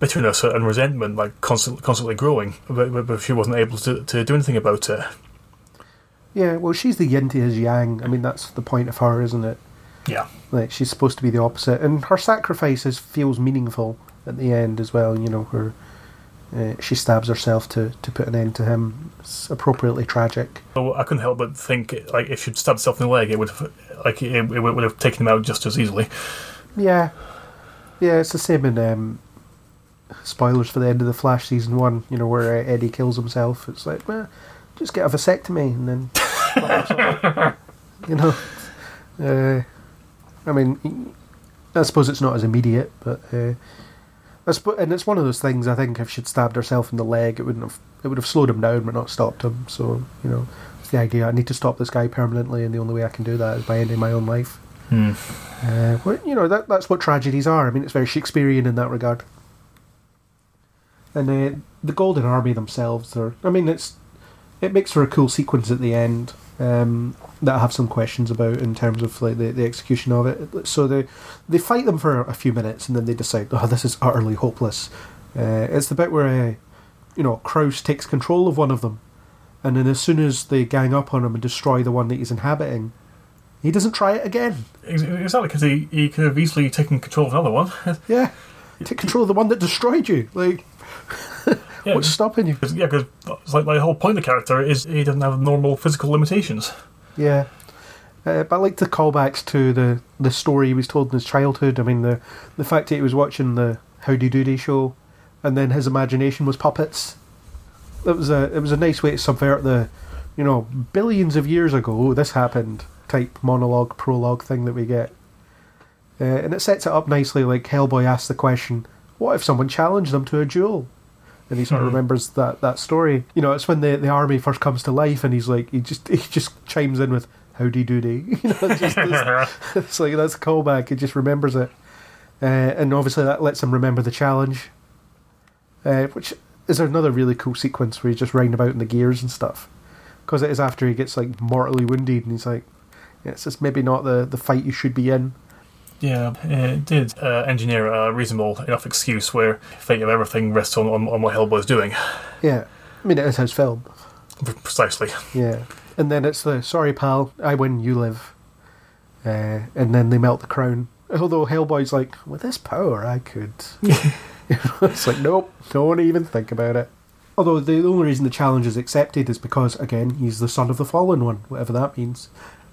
bitterness and resentment like constantly constantly growing, but, but- but she wasn't able to, to do anything about it. Yeah, well, she's the yin to his yang. I mean, that's the point of her, isn't it? Yeah, Like she's supposed to be the opposite, and her sacrifice is, feels meaningful at the end as well. You know, her uh, she stabs herself to to put an end to him. It's appropriately tragic. so I couldn't help but think like if she'd stabbed herself in the leg, it would have like it, it would have taken him out just as easily. Yeah, yeah, it's the same in um, spoilers for the end of the Flash season one. You know, where uh, Eddie kills himself. It's like, well, just get a vasectomy and then, you know. Uh, I mean, I suppose it's not as immediate, but uh, and it's one of those things. I think if she'd stabbed herself in the leg, it wouldn't have. It would have slowed him down, but not stopped him. So you know, it's the idea. I need to stop this guy permanently, and the only way I can do that is by ending my own life. Uh, well, you know that that's what tragedies are. I mean, it's very Shakespearean in that regard. And uh, the Golden Army themselves, are. I mean, it's it makes for a cool sequence at the end um, that I have some questions about in terms of like the, the execution of it. So they they fight them for a few minutes and then they decide, oh, this is utterly hopeless. Uh, it's the bit where uh, you know Kraus takes control of one of them, and then as soon as they gang up on him and destroy the one that he's inhabiting, he doesn't try it again. Exactly, because he, he could have easily taken control of another one. Yeah, take control of the one that destroyed you. Like, yeah, what's stopping you? Cause, yeah, because it's like the whole point of the character is he doesn't have normal physical limitations. Yeah. Uh, but I like the callbacks to the, the story he was told in his childhood. I mean, the the fact that he was watching the Howdy Doody show, and then his imagination was puppets. It was a it was a nice way to subvert the, you know, billions of years ago this happened type monologue prologue thing that we get. Uh, and it sets it up nicely. Like Hellboy asks the question, "What if someone challenged them to a duel?" And he sort of remembers that, that story. You know, it's when the, the army first comes to life, and he's like, he just he just chimes in with "Howdy doody." You know, it's, just, it's, it's like that's a callback. He just remembers it, uh, and obviously that lets him remember the challenge. Uh, which is another really cool sequence where he's just riding about in the gears and stuff, because it is after he gets like mortally wounded, and he's like, yeah, "It's just maybe not the the fight you should be in." Yeah, it did uh, engineer a reasonable enough excuse where fate of everything rests on, on, on what Hellboy's doing. Yeah, I mean it is his film. Precisely. Yeah. And then it's the sorry pal, I win, you live. Uh, and then they melt the crown. Although Hellboy's like, with this power, I could. It's like, nope, don't even think about it. Although the only reason the challenge is accepted is because, again, he's the son of the fallen one, whatever that means.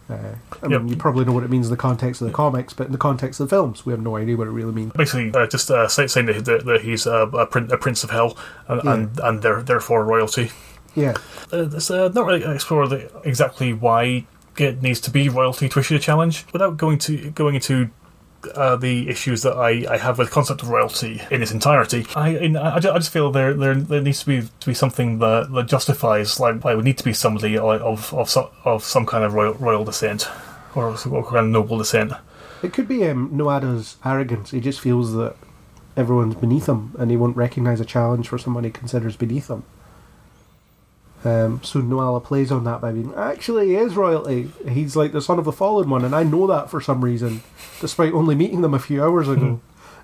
Uh, I mean, you probably know what it means in the context of the comics, but in the context of the films, we have no idea what it really means. Basically, uh, just uh, say, saying that, that, that he's a, a, prin- a prince of hell and Yeah. and, and there, therefore royalty. Yeah, Uh, it's uh, not really explore the, exactly why it needs to be royalty to issue a challenge without going to going into uh, the issues that I, I have with concept of royalty in its entirety. I in, I, ju- I just feel there, there there needs to be to be something that, that justifies like it would need to be somebody of of some, of some kind of royal royal descent or some kind of noble descent. it could be um, Nuada's arrogance. He just feels that everyone's beneath him, and he won't recognise a challenge for someone he considers beneath him. Um, so Nuala plays on that by being, actually, he is royalty. He's like the son of the fallen one, and I know that for some reason, despite only meeting them a few hours ago.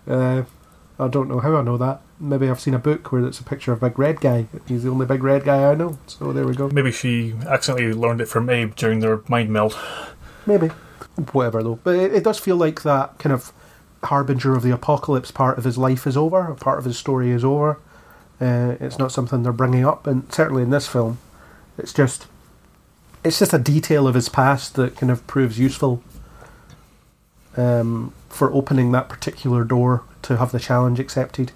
uh, I don't know how I know that. Maybe I've seen a book where it's a picture of a big red guy. He's the only big red guy I know. So there we go. Maybe she accidentally learned it from Abe during their mind meld. Maybe. Whatever, though. But it, it does feel like that kind of harbinger of the apocalypse part of his life is over, a part of his story is over. Uh, it's not something they're bringing up, and certainly in this film, it's just it's just a detail of his past that kind of proves useful um, for opening that particular door to have the challenge accepted.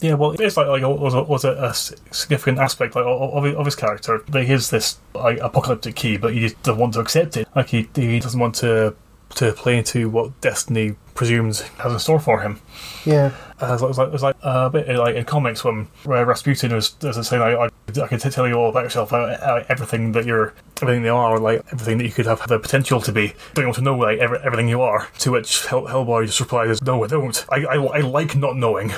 Yeah, well, it's like, like was a, was a, a significant aspect like of, of his- of his character. There is this like apocalyptic key, but he doesn't want to accept it. Like he he doesn't want to to play into what destiny presumes has in store for him. Yeah, Uh, like, it's like, it's like uh, a bit like in comics when where Rasputin was, was saying, like, I, I can tell you all about yourself, uh, uh, everything that you're, everything you are, like everything that you could have the potential to be. Don't want to know like every, everything you are? To which Hell, Hellboy just replies, No, I don't. I, I, I like not knowing.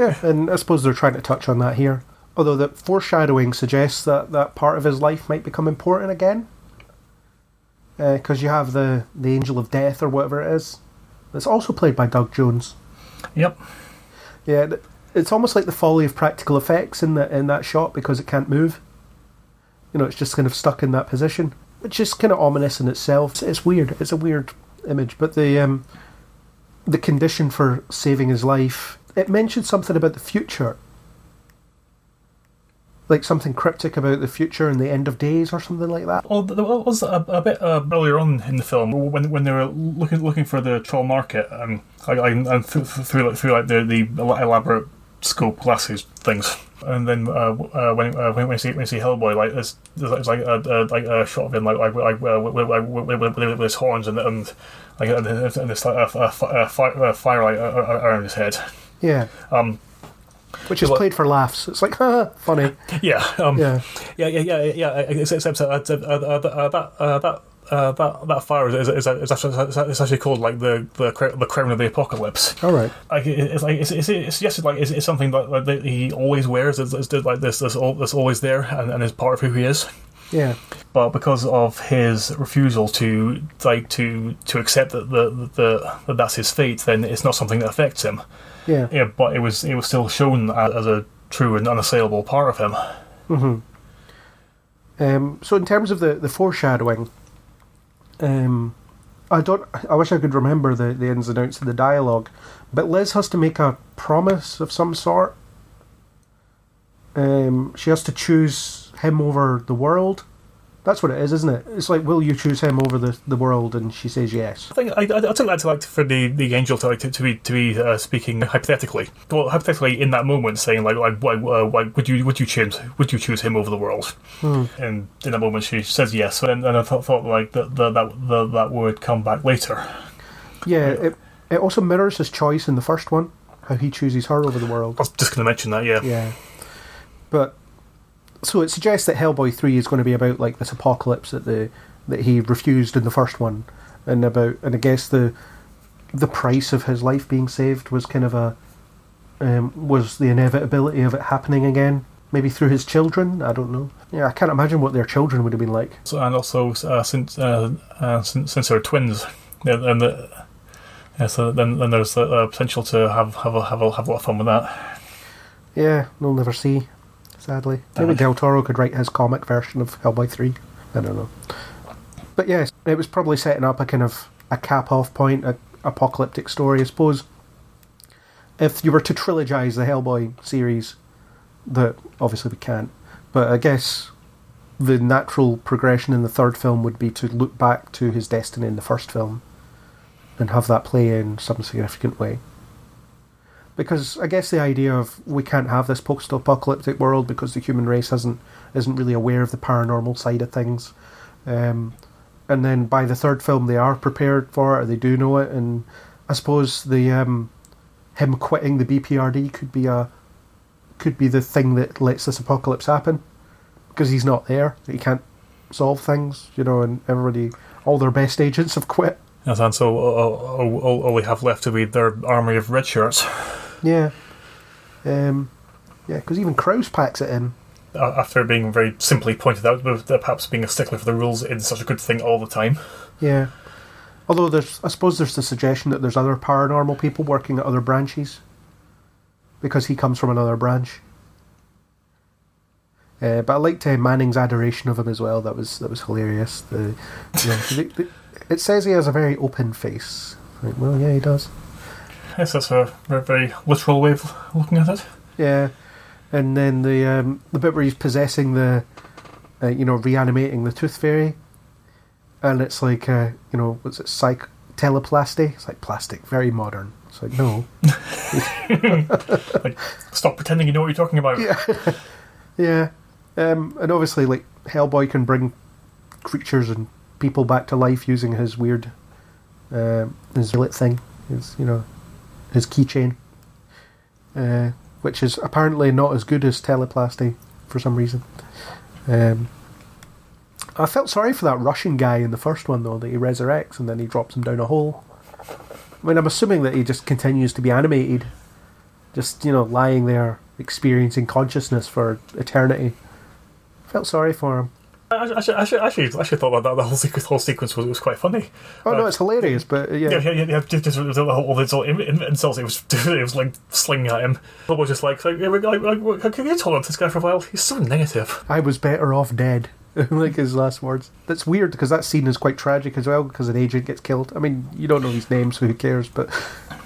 Yeah, and I suppose they're trying to touch on that here. Although the foreshadowing suggests that that part of his life might become important again. Because you have the, the Angel of Death or whatever it is. It's also played by Doug Jones. Yep. Yeah, it's almost like the folly of practical effects in that in that shot because it can't move. You know, it's just kind of stuck in that position, which is kind of ominous in itself. It's, it's weird. It's a weird image, but the um, the condition for saving his life. It mentioned something about the future, like something cryptic about the future and the end of days or something like that. Well, there was a, a bit uh, earlier on in the film when when they were looking looking for the troll market, and I, I, and through, through like through like the the elaborate scope glasses things, and then uh, uh, when uh, when we see when we see Hellboy, like there's, there's like a, a like a shot of him like like like uh, with, with, with, with, with his horns and and like and, and this like a, a, a, fire, a firelight around his head. Yeah, Um, which is played for laughs. It's like, funny. yeah, um, Yeah, Yeah, yeah, yeah, yeah. Except, uh, uh, uh, uh, that uh, that uh, that that fire is, is, is, actually, it's actually called like the the the crown of the apocalypse. all right. Like it's like it's, it's, it's suggested like it's, it's something that, like, that he always wears. It's, it's like this that's, all, that's always there and, and is part of who he is. Yeah, But because of his refusal to like to to accept that the, the, that that's his fate, then it's not something that affects him. yeah. Yeah, but it was it was still shown as, as a true and unassailable part of him. Hmm. Um, so in terms of the, the foreshadowing, um, I don't. I wish I could remember the, the ins and outs of the dialogue, but Liz has to make a promise of some sort. Um, she has to choose him over the world. That's what it is, isn't it? It's like, will you choose him over the, the world? And she says yes. I think I, I, I took that to like for the, the angel to like to, to be to be uh, speaking hypothetically. Well, hypothetically, in that moment, saying like, like, why, uh, why would you would you choose would you choose him over the world? And in that moment, she says yes. And, and I thought, thought like that that that that would come back later. Yeah, it, it also mirrors his choice in the first one, how he chooses her over the world. I was just going to mention that. Yeah. Yeah. But so it suggests that Hellboy three is going to be about like this apocalypse that the that he refused in the first one, and about and I guess the the price of his life being saved was kind of a um, was the inevitability of it happening again. Maybe through his children. I don't know. Yeah, I can't imagine what their children would have been like. So, and also uh, since uh, uh, since since they're twins, yeah, and the, yeah, so then then there's the potential to have have a, have a have a lot of fun with that. Yeah, we'll never see. Sadly, maybe Del Toro could write his comic version of Hellboy three. I don't know. But yes, it was probably setting up a kind of a cap off point, a apocalyptic story, I suppose. If you were to trilogize the Hellboy series, that obviously we can't. But I guess the natural progression in the third film would be to look back to his destiny in the first film and have that play in some significant way. Because I guess the idea of we can't have this post-apocalyptic world because the human race hasn't isn't really aware of the paranormal side of things, um, and then by the third film they are prepared for it, or they do know it, and I suppose the um, him quitting the BPRD could be a could be the thing that lets this apocalypse happen because he's not there. He can't solve things, you know, and everybody, all their best agents have quit. Yes, and so all, all, all, all we have left to be their army of red shirts. Yeah, um, yeah, because even Kraus packs it in. After being very simply pointed out, but perhaps being a stickler for the rules isn't such a good thing all the time. Yeah, although there's, I suppose there's the suggestion that there's other paranormal people working at other branches because he comes from another branch. Uh, but I liked uh, Manning's adoration of him as well. That was that was hilarious. The, you know, the, the, it says he has a very open face. Like, well, yeah, he does. Yes, that's a very, very literal way of looking at it. Yeah, and then the um, the bit where he's possessing the, uh, you know, reanimating the tooth fairy, and it's like, uh, you know, what's it, psych teleplasty? It's like plastic, very modern. It's like no, Like, stop pretending you know what you're talking about. yeah, um, and obviously, like Hellboy can bring creatures and people back to life using his weird, um his lit thing, his you know, his keychain, uh, which is apparently not as good as teleplasty for some reason. Um, I felt sorry for that Russian guy in the first one though that he resurrects and then he drops him down a hole. I mean, I'm assuming that he just continues to be animated, just you know, lying there experiencing consciousness for eternity. Felt sorry for him. I, actually, actually, actually, actually thought that, that the whole sequence, whole sequence was, was quite funny. Oh no, Uh, it's hilarious, but uh, yeah, Yeah, yeah, yeah. Just, the all in- in- insults it was, it was like slinging at him. But was just like, like, like, like, like, can you tolerate this guy for a while? He's so negative. I was better off dead. like his last words. That's weird because that scene is quite tragic as well because an agent gets killed. I mean, you don't know his name, so who cares? But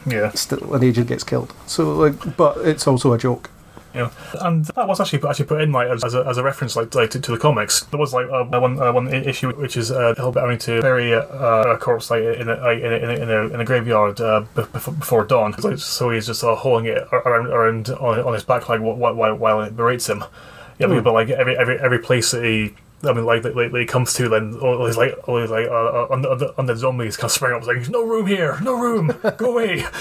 Yeah, still, an agent gets killed. So like, but it's also a joke. Yeah. And that was actually actually put in like as, as, a, as a reference like, like to, to the comics. There was like uh, one uh, one issue which is uh, Hellboy having to bury a, a corpse like in a in a, in a, in a, in a graveyard uh, before, before dawn. Like, so he's just uh, holding it around around on, on his back like wh- wh- while while it berates him. Yeah, but like every every every place that he. I mean, like, like, like he comes to, then all he's like, all he's like, uh, uh, on, the, on, the, zombies kind of spring up, like, no room here, no room, go away."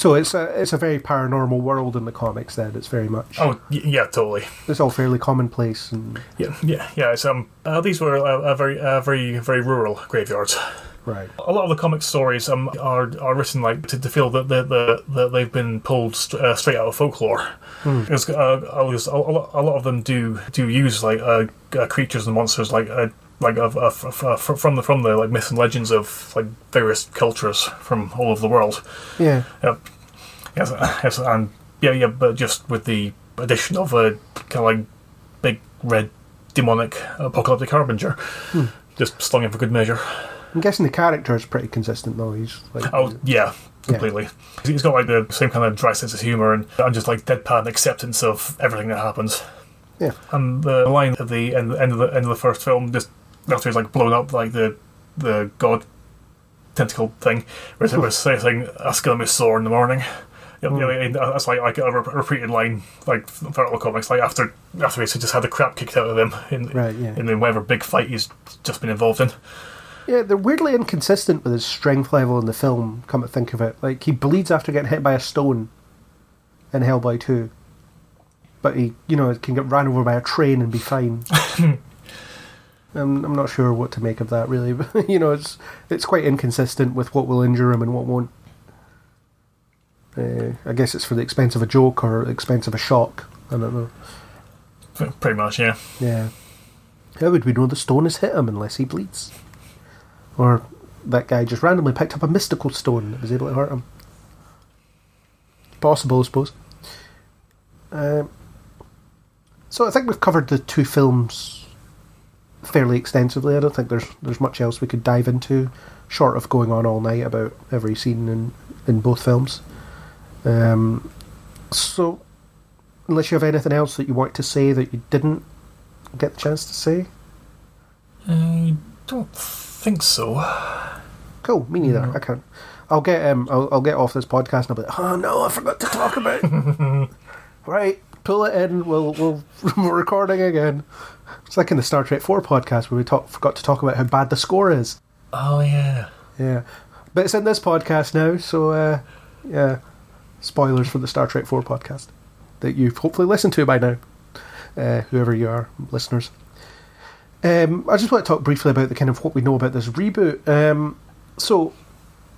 So it's a it's a very paranormal world in the comics. Then it's very much. Oh, y- yeah, totally. It's all fairly commonplace and Yeah, yeah, yeah. It's, um, uh, these were uh, uh, very, uh, very, very rural graveyards. right. A lot of the comic stories um, are are written like to, to feel that the, the, that they've been pulled st- uh, straight out of folklore. Because uh, a, lot, a lot of them do do use like uh, uh, creatures and monsters like uh, like of, of, of, uh, from the from the like myths and legends of like various cultures from all over the world. Yeah. Yep. Yes, uh, yes, and yeah, yeah, but just with the addition of a kind of like big red demonic apocalyptic harbinger, just slung in for good measure. I'm guessing the character is pretty consistent though. He's like Oh yeah, completely. He's got like the same kind of dry sense of humor and, and just like deadpan acceptance of everything that happens. yeah. And the line at the end, end of the end of the first film, just after he's like blown up like the the god tentacle thing, where it's- hmm. where it's saying "Ask him his sore in the morning." Yep, yeah, hmm. and uh, that's like like a re- repeated line like throughout the comics. Like after after he's just had the crap kicked out of him in Right, yeah. in whatever big fight he's just been involved in. Yeah, they're weirdly inconsistent with his strength level in the film. Come to think of it, like he bleeds after getting hit by a stone in Hellboy Two, but he, you know, can get ran over by a train and be fine. I'm, I'm not sure what to make of that really, but you know, it's it's quite inconsistent with what will injure him and what won't. Uh, I guess it's for the expense of a joke or expense of a shock. I don't know. Pretty much, yeah. Yeah. How would we know the stone has hit him unless he bleeds? Or that guy just randomly picked up a mystical stone that was able to hurt him? Possible, I suppose. Um, so I think we've covered the two films fairly extensively. I don't think there's there's much else we could dive into, short of going on all night about every scene in in both films. Um, so, unless you have anything else that you want to say that you didn't get the chance to say, I don't think so. Cool, me neither. I can't. I'll get um, I'll, I'll get off this podcast and I'll be like, oh no, I forgot to talk about. it." right, pull it in. We'll we'll we're recording again. It's like in the Star Trek Four podcast where we talk, forgot to talk about how bad the score is. Oh yeah. Yeah, but it's in this podcast now, so uh, yeah. Spoilers for the Star Trek Four podcast that you've hopefully listened to by now, uh, whoever you are, listeners. Um, I just want to talk briefly about the kind of what we know about this reboot. Um, so,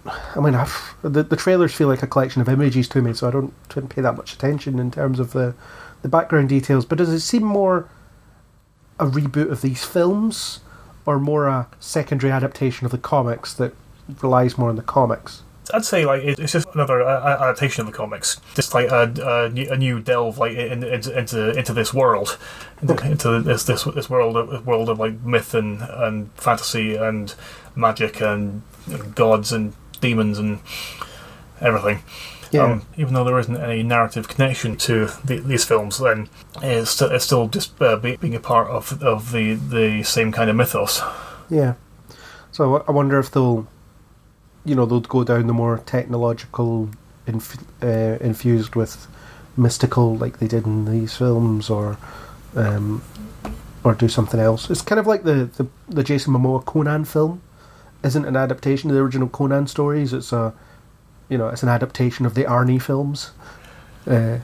I mean, I've, the the trailers feel like a collection of images to me, so I don't didn't pay that much attention in terms of the the background details. But does it seem more a reboot of these films, or more a secondary adaptation of the comics that relies more on the comics? I'd say like it's just another uh, adaptation of the comics, just like a, a, new- a new delve like in, into into into this world, into, into this this this world of, world of like myth and and fantasy and magic and gods and demons and everything. Yeah. Um, even though there isn't any narrative connection to the, these films, then it's, st- it's still just uh, be, being a part of of the the same kind of mythos. Yeah. So I- I wonder if they'll, you know, they'll go down the more technological, inf- uh, infused with mystical, like they did in these films, or, um, or do something else. It's kind of like the the, the Jason Momoa Conan film, isn't an adaptation of the original Conan stories. It's a, you know, it's an adaptation of the Arnie films. Uh,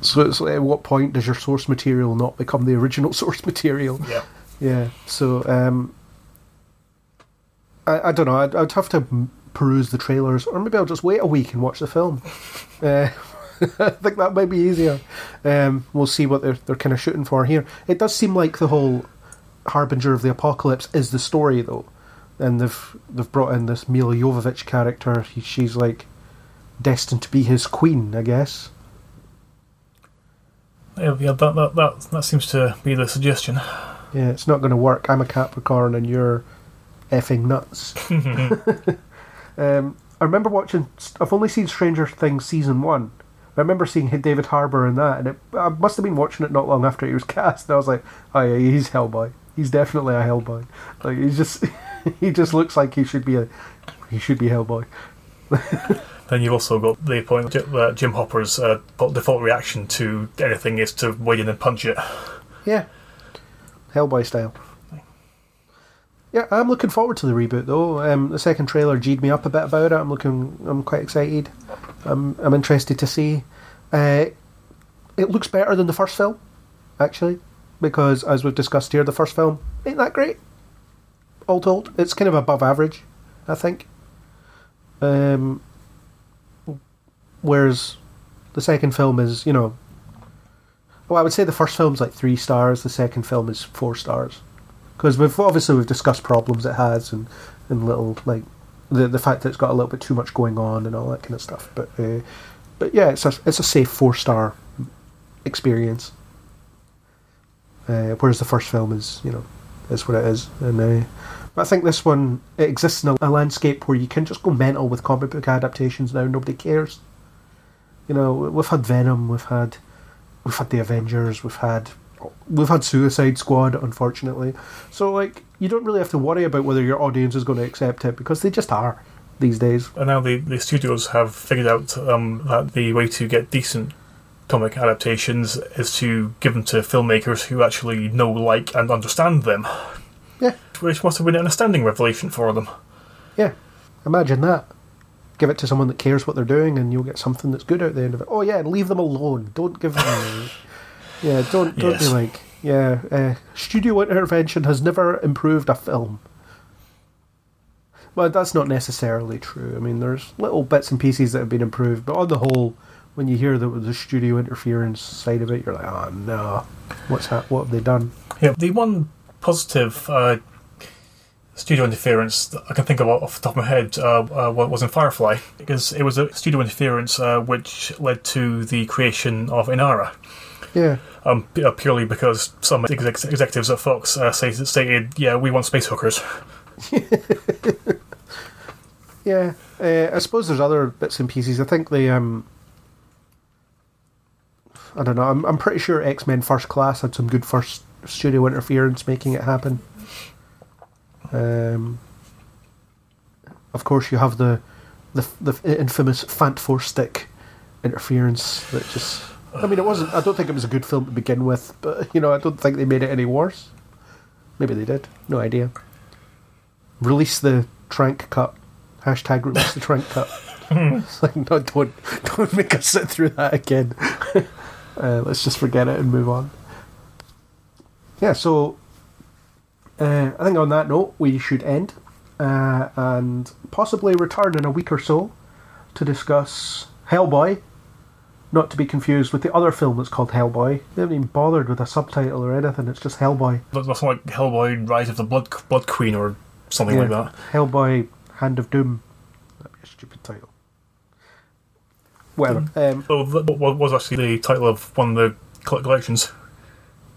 so it's like, at what point does your source material not become the original source material? Yeah. Yeah. So um, I, I don't know. I'd, I'd have to peruse the trailers, or maybe I'll just wait a week and watch the film. uh, I think that might be easier. Um, we'll see what they're they're kind of shooting for here. It does seem like the whole harbinger of the apocalypse is the story, though, and they've they've brought in this Milla Jovovich character. He, she's like destined to be his queen, I guess. Yeah, yeah that, that that that seems to be the suggestion. Yeah, it's not going to work. I'm a Capricorn and you're effing nuts. um, I remember watching. I've only seen Stranger Things season one. I remember seeing David Harbour in that, and it, I must have been watching it not long after he was cast. And I was like, "Oh yeah, he's Hellboy. He's definitely a Hellboy. Like he's just, he just looks like he should be a, he should be Hellboy." Then you've also got the point that Jim Hopper's uh, default reaction to anything is to wade in and punch it. Yeah, Hellboy style. Yeah, I'm looking forward to the reboot though. Um, the second trailer G'd me up a bit about it. I'm looking, I'm quite excited. I'm, I'm interested to see. Uh, it looks better than the first film, actually, because as we've discussed here, the first film ain't that great. All told, it's kind of above average, I think. Um, whereas the second film is, you know, well, I would say the first film's like three stars. The second film is four stars because we've obviously we've discussed problems it has and and little like the the fact that it's got a little bit too much going on and all that kind of stuff. But uh, but yeah, it's a it's a safe four star experience. Uh, whereas the first film is you know is what it is, and uh, but I think this one it exists in a, a landscape where you can just go mental with comic book adaptations now. Nobody cares. You know, we've had Venom, we've had we've had the Avengers, we've had we've had Suicide Squad, unfortunately. So like you don't really have to worry about whether your audience is going to accept it because they just are these days. And now the, the studios have figured out um, that the way to get decent comic adaptations is to give them to filmmakers who actually know, like, and understand them. Yeah, Which must have been an astounding revelation for them. yeah. Imagine that. Give it to someone that cares what they're doing, and you'll get something that's good out the end of it. Oh yeah, and leave them alone. Don't give them. yeah, don't don't be like yeah. Uh, studio intervention has never improved a film. Well, that's not necessarily true. I mean, there's little bits and pieces that have been improved, but on the whole, when you hear the, the studio interference side of it, you're like, oh no, what's that? What have they done? Yeah, the one positive uh, studio interference that I can think of off the top of my head uh, uh, was in Firefly, because it was a studio interference uh, which led to the creation of Inara. Yeah, Um, uh, purely because some exec- executives at Fox uh, say, stated, "Yeah, we want space hookers." Yeah, uh, I suppose there's other bits and pieces. I think the um, I don't know. I'm I'm pretty sure X Men First Class had some good first studio interference making it happen. Um, of course, you have the the, the infamous Fant Four stick interference that just. I mean, it wasn't. I don't think it was a good film to begin with, but you know, I don't think they made it any worse. Maybe they did. No idea. Release the Trank cut. Hashtag release the Trank cut. it's like no, don't don't make us sit through that again. Uh, let's just forget it and move on. Yeah. So uh, I think on that note we should end uh, and possibly return in a week or so to discuss Hellboy. Not to be confused with the other film that's called Hellboy. They haven't even bothered with a subtitle or anything. It's just Hellboy. That's like Hellboy: Rise of the Blood Blood Queen or something like that. Hellboy: Hand of Doom. That'd be a stupid title. Whatever. Um, Oh, that wa- was actually the title of one of the collections.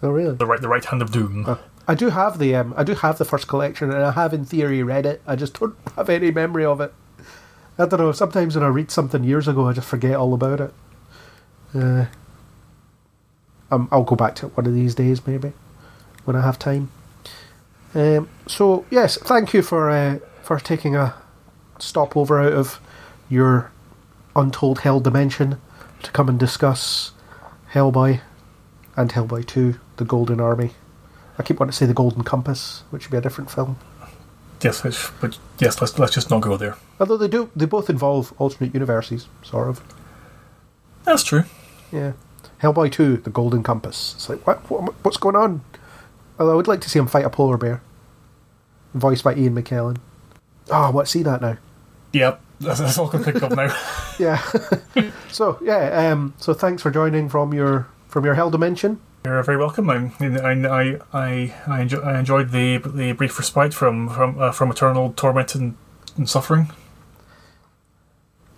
oh really? The right, the right hand of doom. I do have the um, I do have the first collection, and I have in theory read it. I just don't have any memory of it. I don't know. Sometimes when I read something years ago, I just forget all about it. Uh, um, I'll go back to it one of these days, maybe when I have time. Um, so yes, thank you for uh, for taking a stopover out of your untold hell dimension to come and discuss Hellboy and Hellboy Two: The Golden Army. I keep wanting to say the Golden Compass, which would be a different film. Yes, but yes, let's let's just not go there. Although they do, they both involve alternate universes, sort of. That's true. Yeah. Hellboy 2, The Golden Compass. It's like, what, what what's going on? Although I would like to see him fight a polar bear. Voiced by Ian McKellen. Oh, I want to see that now. Yep, that's, that's all I can think of now. Yeah. so, yeah, um, so thanks for joining from your from your hell dimension. You're very welcome. I I I I, I, enjoy, I enjoyed the the brief respite from from uh, from eternal torment and, and suffering.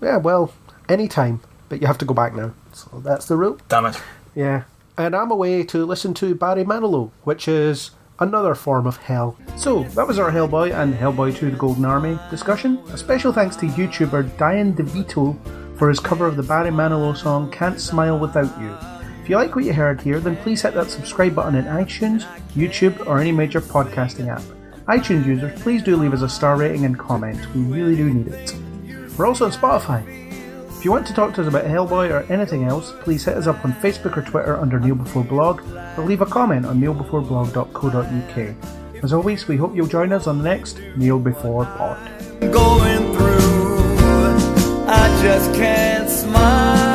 Yeah, well, anytime. But you have to go back now. So that's the rule. Damn it. Yeah. And I'm away to listen to Barry Manilow, which is another form of hell. So, that was our Hellboy and Hellboy 2 The Golden Army discussion. A special thanks to YouTuber Diane DeVito for his cover of the Barry Manilow song Can't Smile Without You. If you like what you heard here, then please hit that subscribe button in iTunes, YouTube, or any major podcasting app. iTunes users, please do leave us a star rating and comment. We really do need it. We're also on Spotify. If you want to talk to us about Hellboy or anything else, please hit us up on Facebook or Twitter under Kneel Before Blog, or leave a comment on kneelbeforeblog.co.uk. As always, we hope you'll join us on the next Kneel Before Pod. going through. I just can't smile.